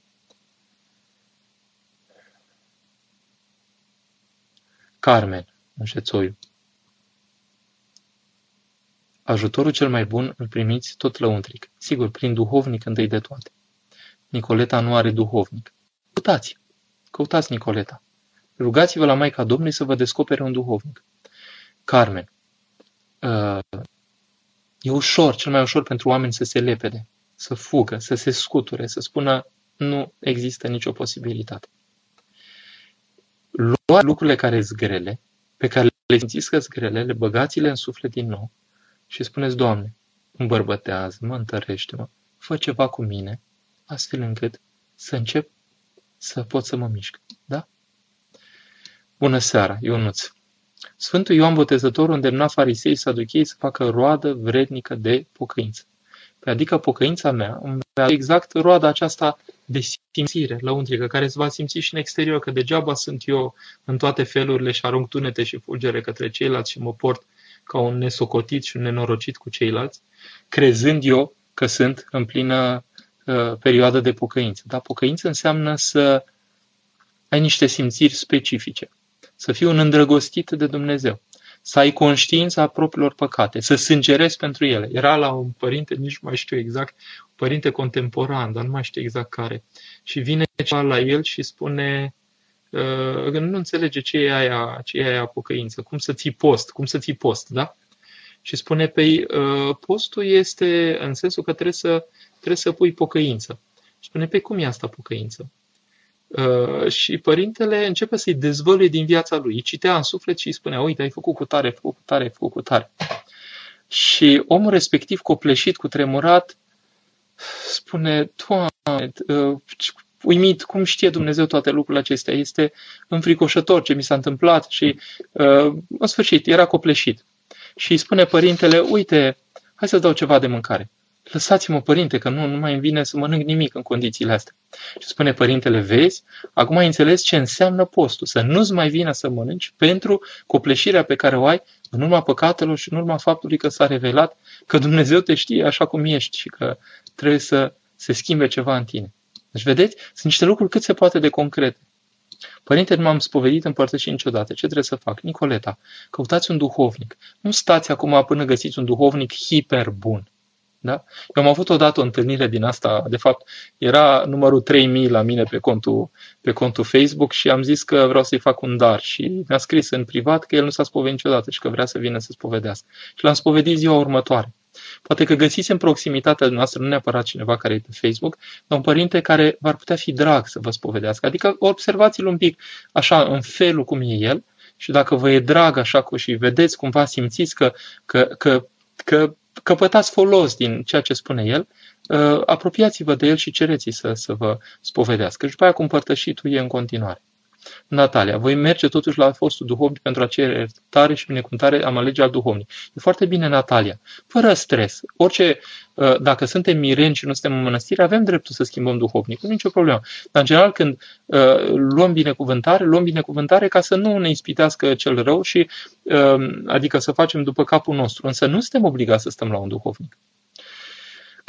Carmen, înșețoiu. Ajutorul cel mai bun îl primiți tot lăuntric, sigur, prin duhovnic întâi de toate. Nicoleta nu are duhovnic. Căutați, căutați Nicoleta. Rugați-vă la Maica Domnului să vă descopere un duhovnic. Carmen, uh, E ușor, cel mai ușor pentru oameni să se lepede, să fugă, să se scuture, să spună nu există nicio posibilitate. Luați lucrurile care sunt grele, pe care le simțiți că sunt grele, le băgați-le în suflet din nou și spuneți, Doamne, îmbărbătează, mă întărește-mă, fă ceva cu mine, astfel încât să încep să pot să mă mișc. Da? Bună seara, Ionuț! Sfântul Ioan Botezătorul îndemna farisei și saduchei să facă roadă vrednică de pocăință. Păi adică pocăința mea îmi exact roada aceasta de simțire lăuntrică, care se va simți și în exterior, că degeaba sunt eu în toate felurile și arunc tunete și fulgere către ceilalți și mă port ca un nesocotit și un nenorocit cu ceilalți, crezând eu că sunt în plină uh, perioadă de pocăință. Dar pocăință înseamnă să ai niște simțiri specifice, să fii un îndrăgostit de Dumnezeu, să ai conștiința propriilor păcate, să sângerezi pentru ele. Era la un părinte, nici nu mai știu exact, un părinte contemporan, dar nu mai știu exact care. Și vine ceva la el și spune, uh, nu înțelege ce e aia, ce e aia pocăință, cum să ții post, cum să ții post, da? Și spune, pe păi, uh, postul este în sensul că trebuie să, trebuie să pui pocăință. Și spune, pe păi, cum e asta pocăință? Uh, și părintele începe să-i dezvăluie din viața lui. Îi citea în suflet și îi spunea, uite, ai făcut cu tare, ai făcut cu tare, ai făcut cu tare. Și omul respectiv, copleșit, cu tremurat, spune, Doamne, uh, uimit cum știe Dumnezeu toate lucrurile acestea. Este înfricoșător ce mi s-a întâmplat și, uh, în sfârșit, era copleșit. Și îi spune părintele, uite, hai să dau ceva de mâncare lăsați-mă, părinte, că nu, nu mai îmi vine să mănânc nimic în condițiile astea. Și spune părintele, vezi, acum ai înțeles ce înseamnă postul, să nu-ți mai vină să mănânci pentru copleșirea pe care o ai în urma păcatelor și în urma faptului că s-a revelat că Dumnezeu te știe așa cum ești și că trebuie să se schimbe ceva în tine. Deci, vedeți, sunt niște lucruri cât se poate de concrete. Părinte, nu m-am spovedit împărtășit niciodată. Ce trebuie să fac? Nicoleta, căutați un duhovnic. Nu stați acum până găsiți un duhovnic hiper bun. Da? Eu am avut odată o întâlnire din asta, de fapt, era numărul 3000 la mine pe contul, pe contul Facebook și am zis că vreau să-i fac un dar și mi-a scris în privat că el nu s-a spovedit niciodată și că vrea să vină să spovedească. Și l-am spovedit ziua următoare. Poate că găsiți în proximitatea noastră, nu neapărat cineva care e pe Facebook, dar un părinte care v-ar putea fi drag să vă spovedească. Adică observați-l un pic așa, în felul cum e el, și dacă vă e drag așa cu și vedeți cumva simțiți că, că, că, că căpătați folos din ceea ce spune el, uh, apropiați-vă de el și cereți să, să vă spovedească. Și după aia cu împărtășitul e în continuare. Natalia, voi merge totuși la fostul duhovnic pentru a cere iertare și binecuvântare, am alege al duhovnic. E foarte bine, Natalia. Fără stres. Orice, uh, dacă suntem mireni și nu suntem în mănăstire, avem dreptul să schimbăm duhovnicul, nu nicio problemă. Dar, în general, când uh, luăm binecuvântare, luăm binecuvântare ca să nu ne ispitească cel rău și, uh, adică să facem după capul nostru. Însă nu suntem obligați să stăm la un duhovnic.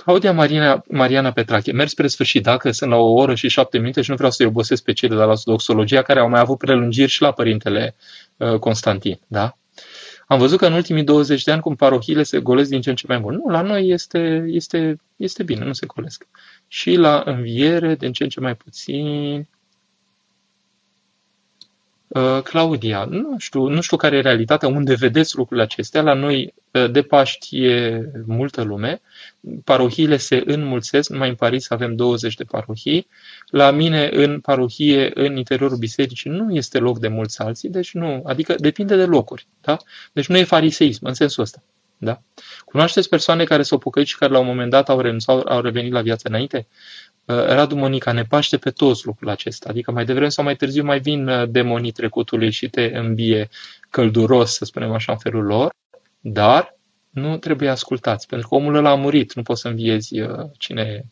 Claudia Marina, Mariana Petrache, merg spre sfârșit, dacă sunt la o oră și șapte minute și nu vreau să-i obosesc pe cei de la doxologia care au mai avut prelungiri și la părintele uh, Constantin. Da? Am văzut că în ultimii 20 de ani cum parohiile se golesc din ce în ce mai mult. Nu, la noi este, este, este bine, nu se golesc. Și la înviere, din ce în ce mai puțin, Uh, Claudia, nu știu, nu știu care e realitatea, unde vedeți lucrurile acestea. La noi uh, de Paști e multă lume, parohiile se înmulțesc, numai în Paris avem 20 de parohii. La mine în parohie, în interiorul bisericii, nu este loc de mulți alții, deci nu, adică depinde de locuri. Da? Deci nu e fariseism în sensul ăsta. Da? Cunoașteți persoane care s-au pocăit și care la un moment dat au renunțat, au revenit la viața înainte? Uh, Radu Monica ne paște pe toți lucrul acesta. Adică mai devreme sau mai târziu mai vin uh, demonii trecutului și te îmbie călduros, să spunem așa, în felul lor, dar nu trebuie ascultați, pentru că omul ăla a murit, nu poți să înviezi uh, cine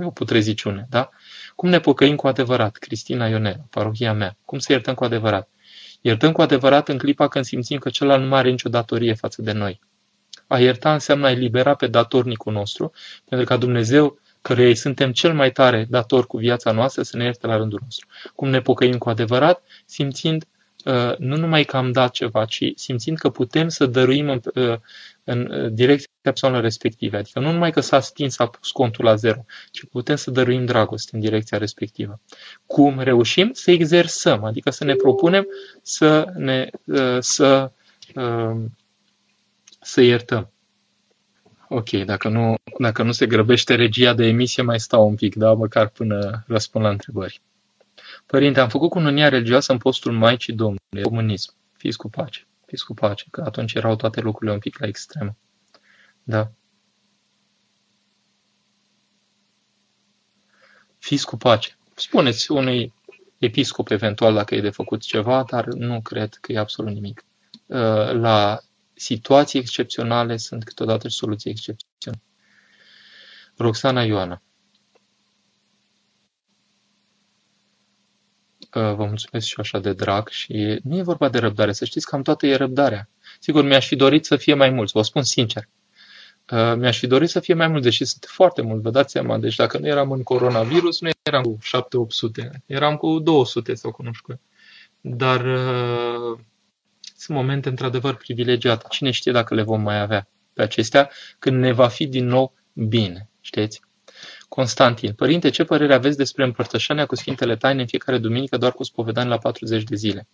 e o putreziciune, da? Cum ne pocăim cu adevărat? Cristina Ionel, parohia mea. Cum să iertăm cu adevărat? Iertăm cu adevărat în clipa când simțim că celălalt nu are nicio datorie față de noi. A ierta înseamnă a elibera pe datornicul nostru, pentru ca Dumnezeu căruia îi suntem cel mai tare dator cu viața noastră să ne ierte la rândul nostru. Cum ne pocăim cu adevărat, simțind uh, nu numai că am dat ceva, ci simțind că putem să dăruim în, uh, în uh, direcția persoanelor respective. Adică nu numai că s-a stins, s-a pus contul la zero, ci putem să dăruim dragoste în direcția respectivă. Cum reușim? Să exersăm, adică să ne propunem să, ne, să, să iertăm. Ok, dacă nu, dacă nu se grăbește regia de emisie, mai stau un pic, da, măcar până răspund la întrebări. Părinte, am făcut cununia religioasă în postul Maicii Domnului, comunism. Fiți cu pace, fiți cu pace, că atunci erau toate lucrurile un pic la extremă. Da. Fiți cu pace. Spuneți unui episcop eventual dacă e de făcut ceva, dar nu cred că e absolut nimic. Uh, la situații excepționale sunt câteodată și soluții excepționale. Roxana Ioana vă mulțumesc și așa de drag și nu e vorba de răbdare. Să știți că am toată e răbdarea. Sigur, mi-aș fi dorit să fie mai mulți, vă spun sincer. Uh, mi-aș fi dorit să fie mai mult, deși sunt foarte mult, vă dați seama. Deci dacă nu eram în coronavirus, nu eram cu 7-800, eram cu 200 sau cu nu știu. Dar uh, sunt momente într-adevăr privilegiate. Cine știe dacă le vom mai avea pe acestea când ne va fi din nou bine, știți? Constantin, părinte, ce părere aveți despre împărtășania cu Sfintele Taine în fiecare duminică doar cu spovedani la 40 de zile?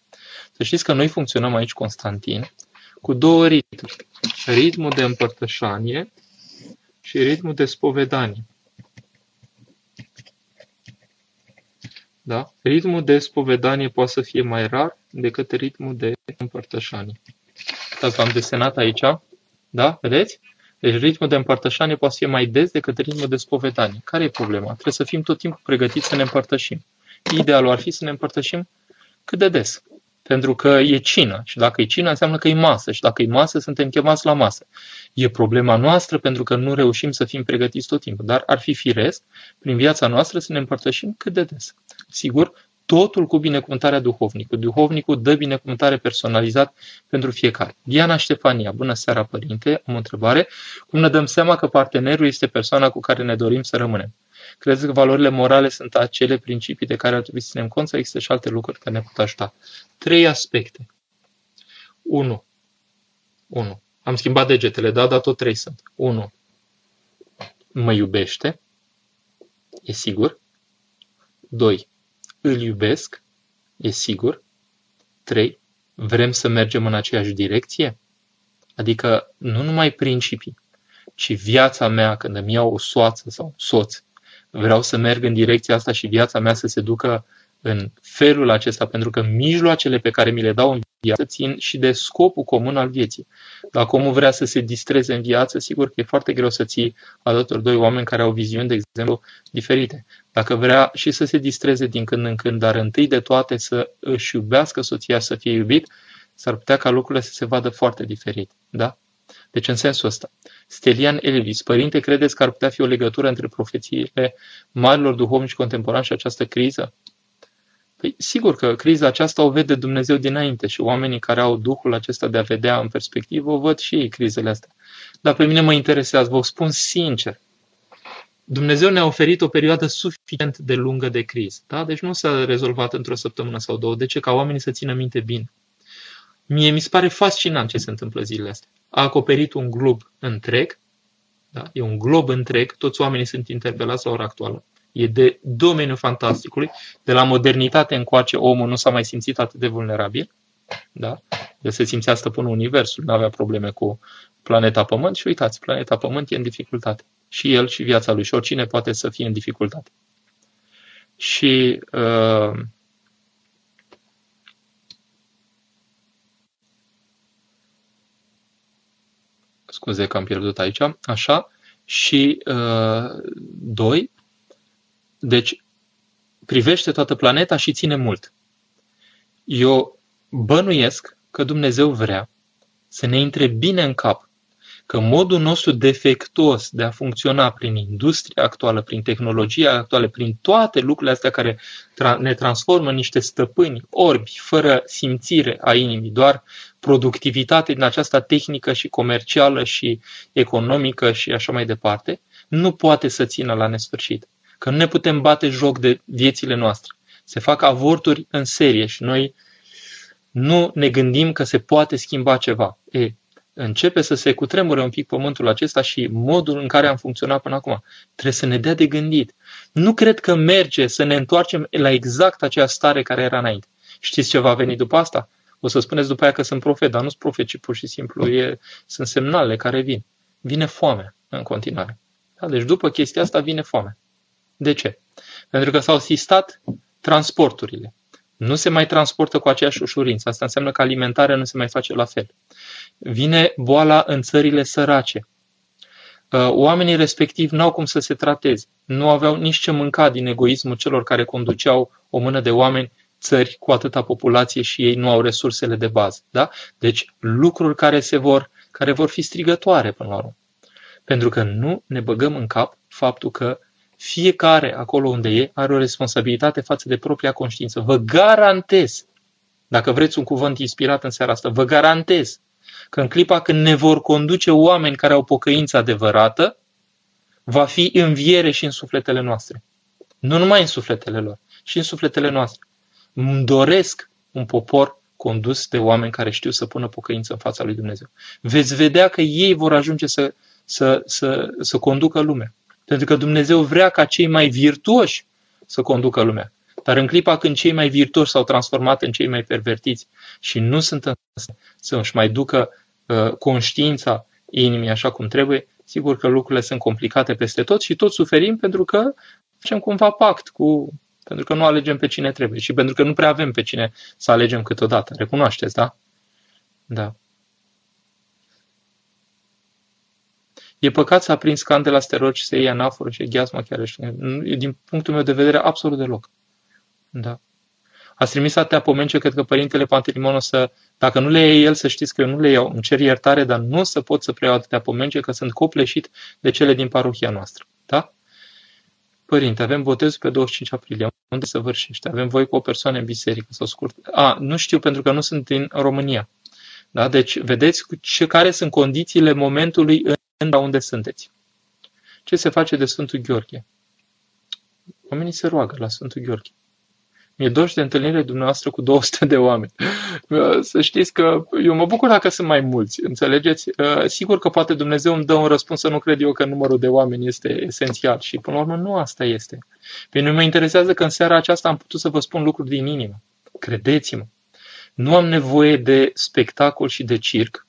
Să știți că noi funcționăm aici, Constantin, cu două ritmuri. Ritmul de împărtășanie și ritmul de spovedanie. Ritmul de spovedanie poate să fie mai rar decât ritmul de împărtășanie. Uitați, v-am desenat aici. Da? Vedeți? Deci ritmul de împărtășanie poate să fie mai des decât ritmul de spovedanie. Care e problema? Trebuie să fim tot timpul pregătiți să ne împărtășim. Idealul ar fi să ne împărtășim cât de des. Pentru că e cină și dacă e cină înseamnă că e masă și dacă e masă suntem chemați la masă. E problema noastră pentru că nu reușim să fim pregătiți tot timpul, dar ar fi firesc prin viața noastră să ne împărtășim cât de des. Sigur, totul cu binecuvântarea duhovnicului. Duhovnicul dă binecuvântare personalizat pentru fiecare. Diana Ștefania, bună seara părinte, am o întrebare. Cum ne dăm seama că partenerul este persoana cu care ne dorim să rămânem? Credeți că valorile morale sunt acele principii de care ar trebui să ținem cont sau există și alte lucruri care ne pot ajuta? Trei aspecte. 1. 1. Am schimbat degetele, da, dar tot trei sunt. 1. Mă iubește. E sigur. 2. Îl iubesc. E sigur. 3. Vrem să mergem în aceeași direcție? Adică nu numai principii, ci viața mea când îmi iau o soață sau un soț, vreau să merg în direcția asta și viața mea să se ducă în felul acesta, pentru că mijloacele pe care mi le dau în viață țin și de scopul comun al vieții. Dacă omul vrea să se distreze în viață, sigur că e foarte greu să ții alături doi oameni care au viziuni, de exemplu, diferite. Dacă vrea și să se distreze din când în când, dar întâi de toate să își iubească soția, să fie iubit, s-ar putea ca lucrurile să se vadă foarte diferit. Da? Deci în sensul ăsta. Stelian Elvis, părinte, credeți că ar putea fi o legătură între profețiile marilor duhovnici contemporani și această criză? Păi, sigur că criza aceasta o vede Dumnezeu dinainte și oamenii care au Duhul acesta de a vedea în perspectivă o văd și ei crizele astea. Dar pe mine mă interesează, vă spun sincer, Dumnezeu ne-a oferit o perioadă suficient de lungă de criză. Da? Deci nu s-a rezolvat într-o săptămână sau două. De ce? Ca oamenii să țină minte bine. Mie mi se pare fascinant ce se întâmplă zilele astea. A acoperit un glob întreg, da? e un glob întreg, toți oamenii sunt interpelați la ora actuală. E de domeniul fantasticului. De la modernitate încoace, omul nu s-a mai simțit atât de vulnerabil. Da? El se simțea stăpânul Universului, nu avea probleme cu planeta Pământ și uitați, planeta Pământ e în dificultate. Și el și viața lui și oricine poate să fie în dificultate. Și uh, scuze că am pierdut aici, așa, și uh, doi, deci privește toată planeta și ține mult. Eu bănuiesc că Dumnezeu vrea să ne intre bine în cap că modul nostru defectuos de a funcționa prin industria actuală, prin tehnologia actuală, prin toate lucrurile astea care ne transformă în niște stăpâni orbi, fără simțire a inimii, doar productivitate din aceasta tehnică și comercială și economică și așa mai departe, nu poate să țină la nesfârșit. Că nu ne putem bate joc de viețile noastre. Se fac avorturi în serie și noi nu ne gândim că se poate schimba ceva. E, începe să se cutremure un pic pământul acesta și modul în care am funcționat până acum. Trebuie să ne dea de gândit. Nu cred că merge să ne întoarcem la exact acea stare care era înainte. Știți ce va veni după asta? O să spuneți după aia că sunt profet, dar nu sunt profet, ci pur și simplu e, sunt semnale care vin. Vine foame în continuare. Da? Deci după chestia asta vine foame. De ce? Pentru că s-au sistat transporturile. Nu se mai transportă cu aceeași ușurință. Asta înseamnă că alimentarea nu se mai face la fel. Vine boala în țările sărace. Uh, oamenii respectiv nu au cum să se trateze. Nu aveau nici ce mânca din egoismul celor care conduceau o mână de oameni țări cu atâta populație și ei nu au resursele de bază. Da? Deci lucruri care, se vor, care vor fi strigătoare până la urmă. Pentru că nu ne băgăm în cap faptul că Fiecare, acolo unde e, are o responsabilitate față de propria conștiință. Vă garantez, dacă vreți un cuvânt inspirat în seara asta, vă garantez că în clipa când ne vor conduce oameni care au pocăință adevărată, va fi înviere și în sufletele noastre. Nu numai în sufletele lor, și în sufletele noastre. Îmi doresc un popor condus de oameni care știu să pună pocăință în fața lui Dumnezeu. Veți vedea că ei vor ajunge să, să, să, să conducă lumea. Pentru că Dumnezeu vrea ca cei mai virtuoși să conducă lumea. Dar în clipa când cei mai virtuoși s-au transformat în cei mai pervertiți și nu sunt în să își mai ducă uh, conștiința inimii așa cum trebuie, sigur că lucrurile sunt complicate peste tot și tot suferim pentru că facem cumva pact cu pentru că nu alegem pe cine trebuie și pentru că nu prea avem pe cine să alegem câteodată. Recunoașteți, da? Da. E păcat să aprins candela steroci și să iei anaforă și gheazma chiar și din punctul meu de vedere absolut deloc. Da. Ați trimis atâtea pomence, cred că părintele Pantelimon o să, dacă nu le iei el, să știți că eu nu le iau, îmi cer iertare, dar nu o să pot să preiau atâtea pomence, că sunt copleșit de cele din parohia noastră. Da? Părinte, avem botezul pe 25 aprilie. Unde se vârșește? Avem voi cu o persoană în biserică sau scurt. A, nu știu pentru că nu sunt din România. Da? Deci, vedeți ce, care sunt condițiile momentului în unde sunteți. Ce se face de Sfântul Gheorghe? Oamenii se roagă la Sfântul Gheorghe. Mi-e doși de întâlnire dumneavoastră cu 200 de oameni. Să știți că eu mă bucur dacă sunt mai mulți, înțelegeți? Uh, sigur că poate Dumnezeu îmi dă un răspuns să nu cred eu că numărul de oameni este esențial și până la urmă nu asta este. Pe mine mă interesează că în seara aceasta am putut să vă spun lucruri din inimă. Credeți-mă. Nu am nevoie de spectacol și de circ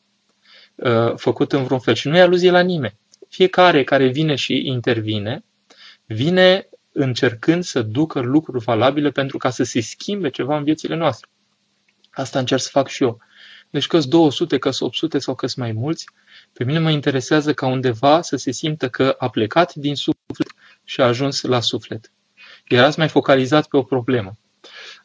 uh, făcut în vreun fel. Și nu e aluzie la nimeni. Fiecare care vine și intervine, vine încercând să ducă lucruri valabile pentru ca să se schimbe ceva în viețile noastre. Asta încerc să fac și eu. Deci că 200, că 800 sau că mai mulți, pe mine mă interesează ca undeva să se simtă că a plecat din suflet și a ajuns la suflet. Erați mai focalizat pe o problemă.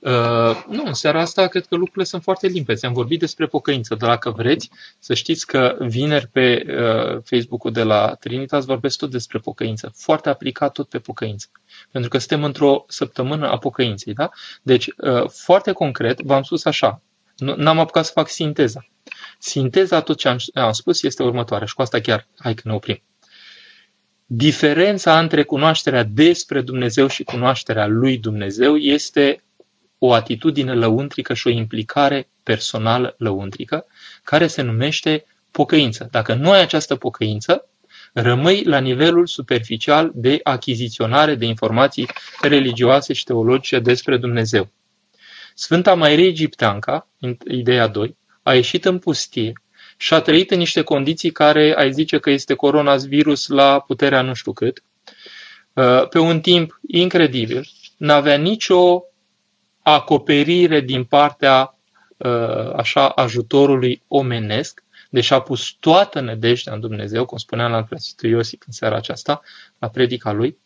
Uh, nu, în seara asta cred că lucrurile sunt foarte limpezi. Am vorbit despre pocăință, dar dacă vreți să știți că vineri pe uh, Facebook-ul de la Trinitas vorbesc tot despre pocăință. Foarte aplicat tot pe pocăință. Pentru că suntem într-o săptămână a pocăinței. Da? Deci, uh, foarte concret, v-am spus așa. N-am apucat să fac sinteza. Sinteza, tot ce am, am spus, este următoarea. Și cu asta chiar, hai că ne oprim. Diferența între cunoașterea despre Dumnezeu și cunoașterea lui Dumnezeu este o atitudine lăuntrică și o implicare personală lăuntrică, care se numește pocăință. Dacă nu ai această pocăință, rămâi la nivelul superficial de achiziționare de informații religioase și teologice despre Dumnezeu. Sfânta Mairie Egipteanca, ideea 2, a ieșit în pustie și a trăit în niște condiții care ai zice că este coronavirus la puterea nu știu cât, uh, pe un timp incredibil, n-avea nicio acoperire din partea uh, așa ajutorului omenesc, deci a pus toată nădejdea în Dumnezeu, cum spunea la Preasfântul Iosif în seara aceasta, la predica lui,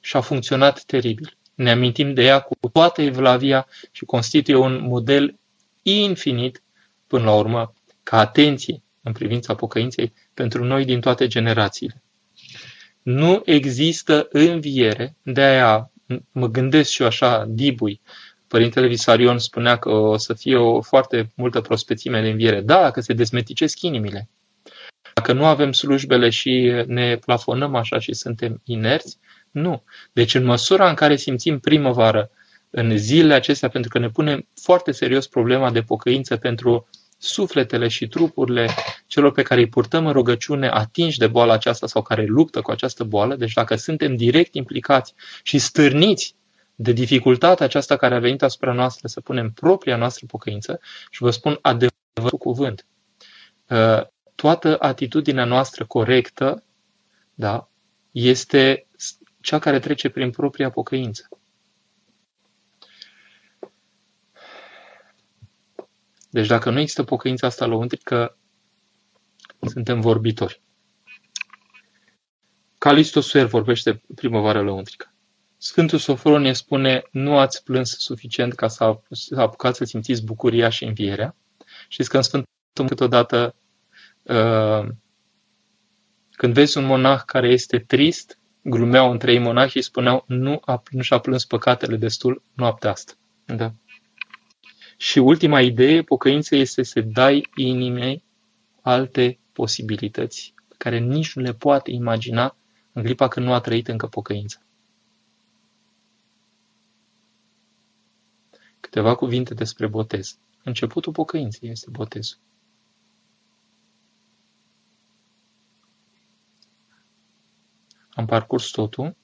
și a funcționat teribil. Ne amintim de ea cu toată evlavia și constituie un model infinit, până la urmă, ca atenție în privința pocăinței pentru noi din toate generațiile. Nu există înviere, de aia mă gândesc și eu așa, dibui, Părintele Visarion spunea că o să fie o foarte multă prospețime de înviere. Da, dacă se desmeticesc inimile. Dacă nu avem slujbele și ne plafonăm așa și suntem inerți, nu. Deci în măsura în care simțim primăvară în zilele acestea, pentru că ne punem foarte serios problema de pocăință pentru sufletele și trupurile celor pe care îi purtăm în rugăciune atinși de boala aceasta sau care luptă cu această boală, deci dacă suntem direct implicați și stârniți de dificultatea aceasta care a venit asupra noastră să punem propria noastră pocăință și vă spun adevărul cuvânt. Uh, toată atitudinea noastră corectă da, este cea care trece prin propria pocăință. Deci dacă nu există pocăința asta lăuntrică, suntem vorbitori. Calisto Suer vorbește primăvară lăuntrică. Sfântul Sofronie spune, nu ați plâns suficient ca să apucați să simțiți bucuria și învierea. Știți că în Sfântul câteodată uh, când vezi un monah care este trist, glumeau între ei monahi și spuneau nu, a, nu și-a plâns păcatele destul noaptea asta. Da. Și ultima idee, pocăință este să dai inimei alte posibilități pe care nici nu le poate imagina în clipa când nu a trăit încă pocăința. Câteva cuvinte despre botez. Începutul pocăinței este botezul. Am parcurs totul.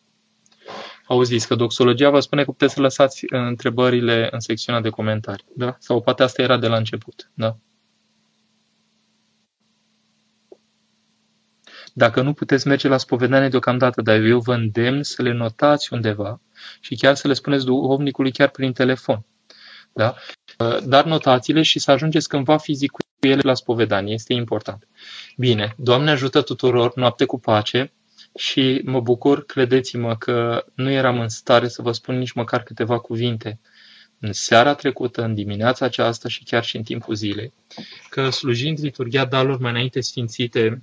Auziți că doxologia vă spune că puteți să lăsați întrebările în secțiunea de comentarii. Da? Sau poate asta era de la început. Da? Dacă nu puteți merge la spovedanie deocamdată, dar eu vă îndemn să le notați undeva și chiar să le spuneți duhovnicului chiar prin telefon. Da? Dar notațiile și să ajungeți cândva fizic cu ele la spovedanie. Este important. Bine, Doamne ajută tuturor, noapte cu pace și mă bucur, credeți-mă, că nu eram în stare să vă spun nici măcar câteva cuvinte în seara trecută, în dimineața aceasta și chiar și în timpul zilei, că slujind liturgia dalor mai înainte sfințite,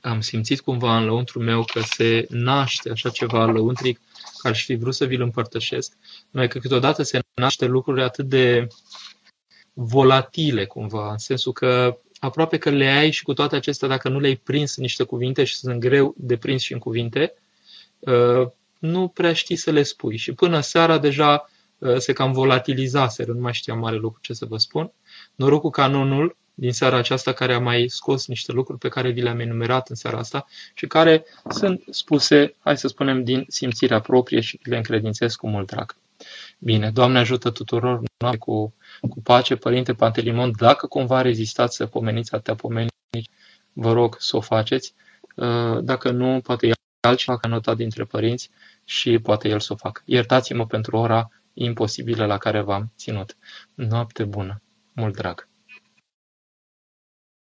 am simțit cumva în lăuntru meu că se naște așa ceva lăuntric, că aș fi vrut să vi-l împărtășesc, mai că câteodată se naște lucruri atât de volatile cumva, în sensul că aproape că le ai și cu toate acestea, dacă nu le-ai prins în niște cuvinte și sunt greu de prins și în cuvinte, uh, nu prea știi să le spui. Și până seara deja uh, se cam volatilizaseră, nu mai știam mare lucru ce să vă spun. Norocul canonul din seara aceasta care a mai scos niște lucruri pe care vi le-am enumerat în seara asta și care sunt spuse, hai să spunem, din simțirea proprie și le încredințez cu mult drag. Bine, Doamne ajută tuturor noi cu, cu pace, Părinte Pantelimon, dacă cumva rezistați să pomeniți atâtea pomeni, vă rog să o faceți. Uh, dacă nu, poate altceva ca notat dintre părinți și poate el să o facă. Iertați-mă pentru ora imposibilă la care v-am ținut. Noapte bună, mult drag!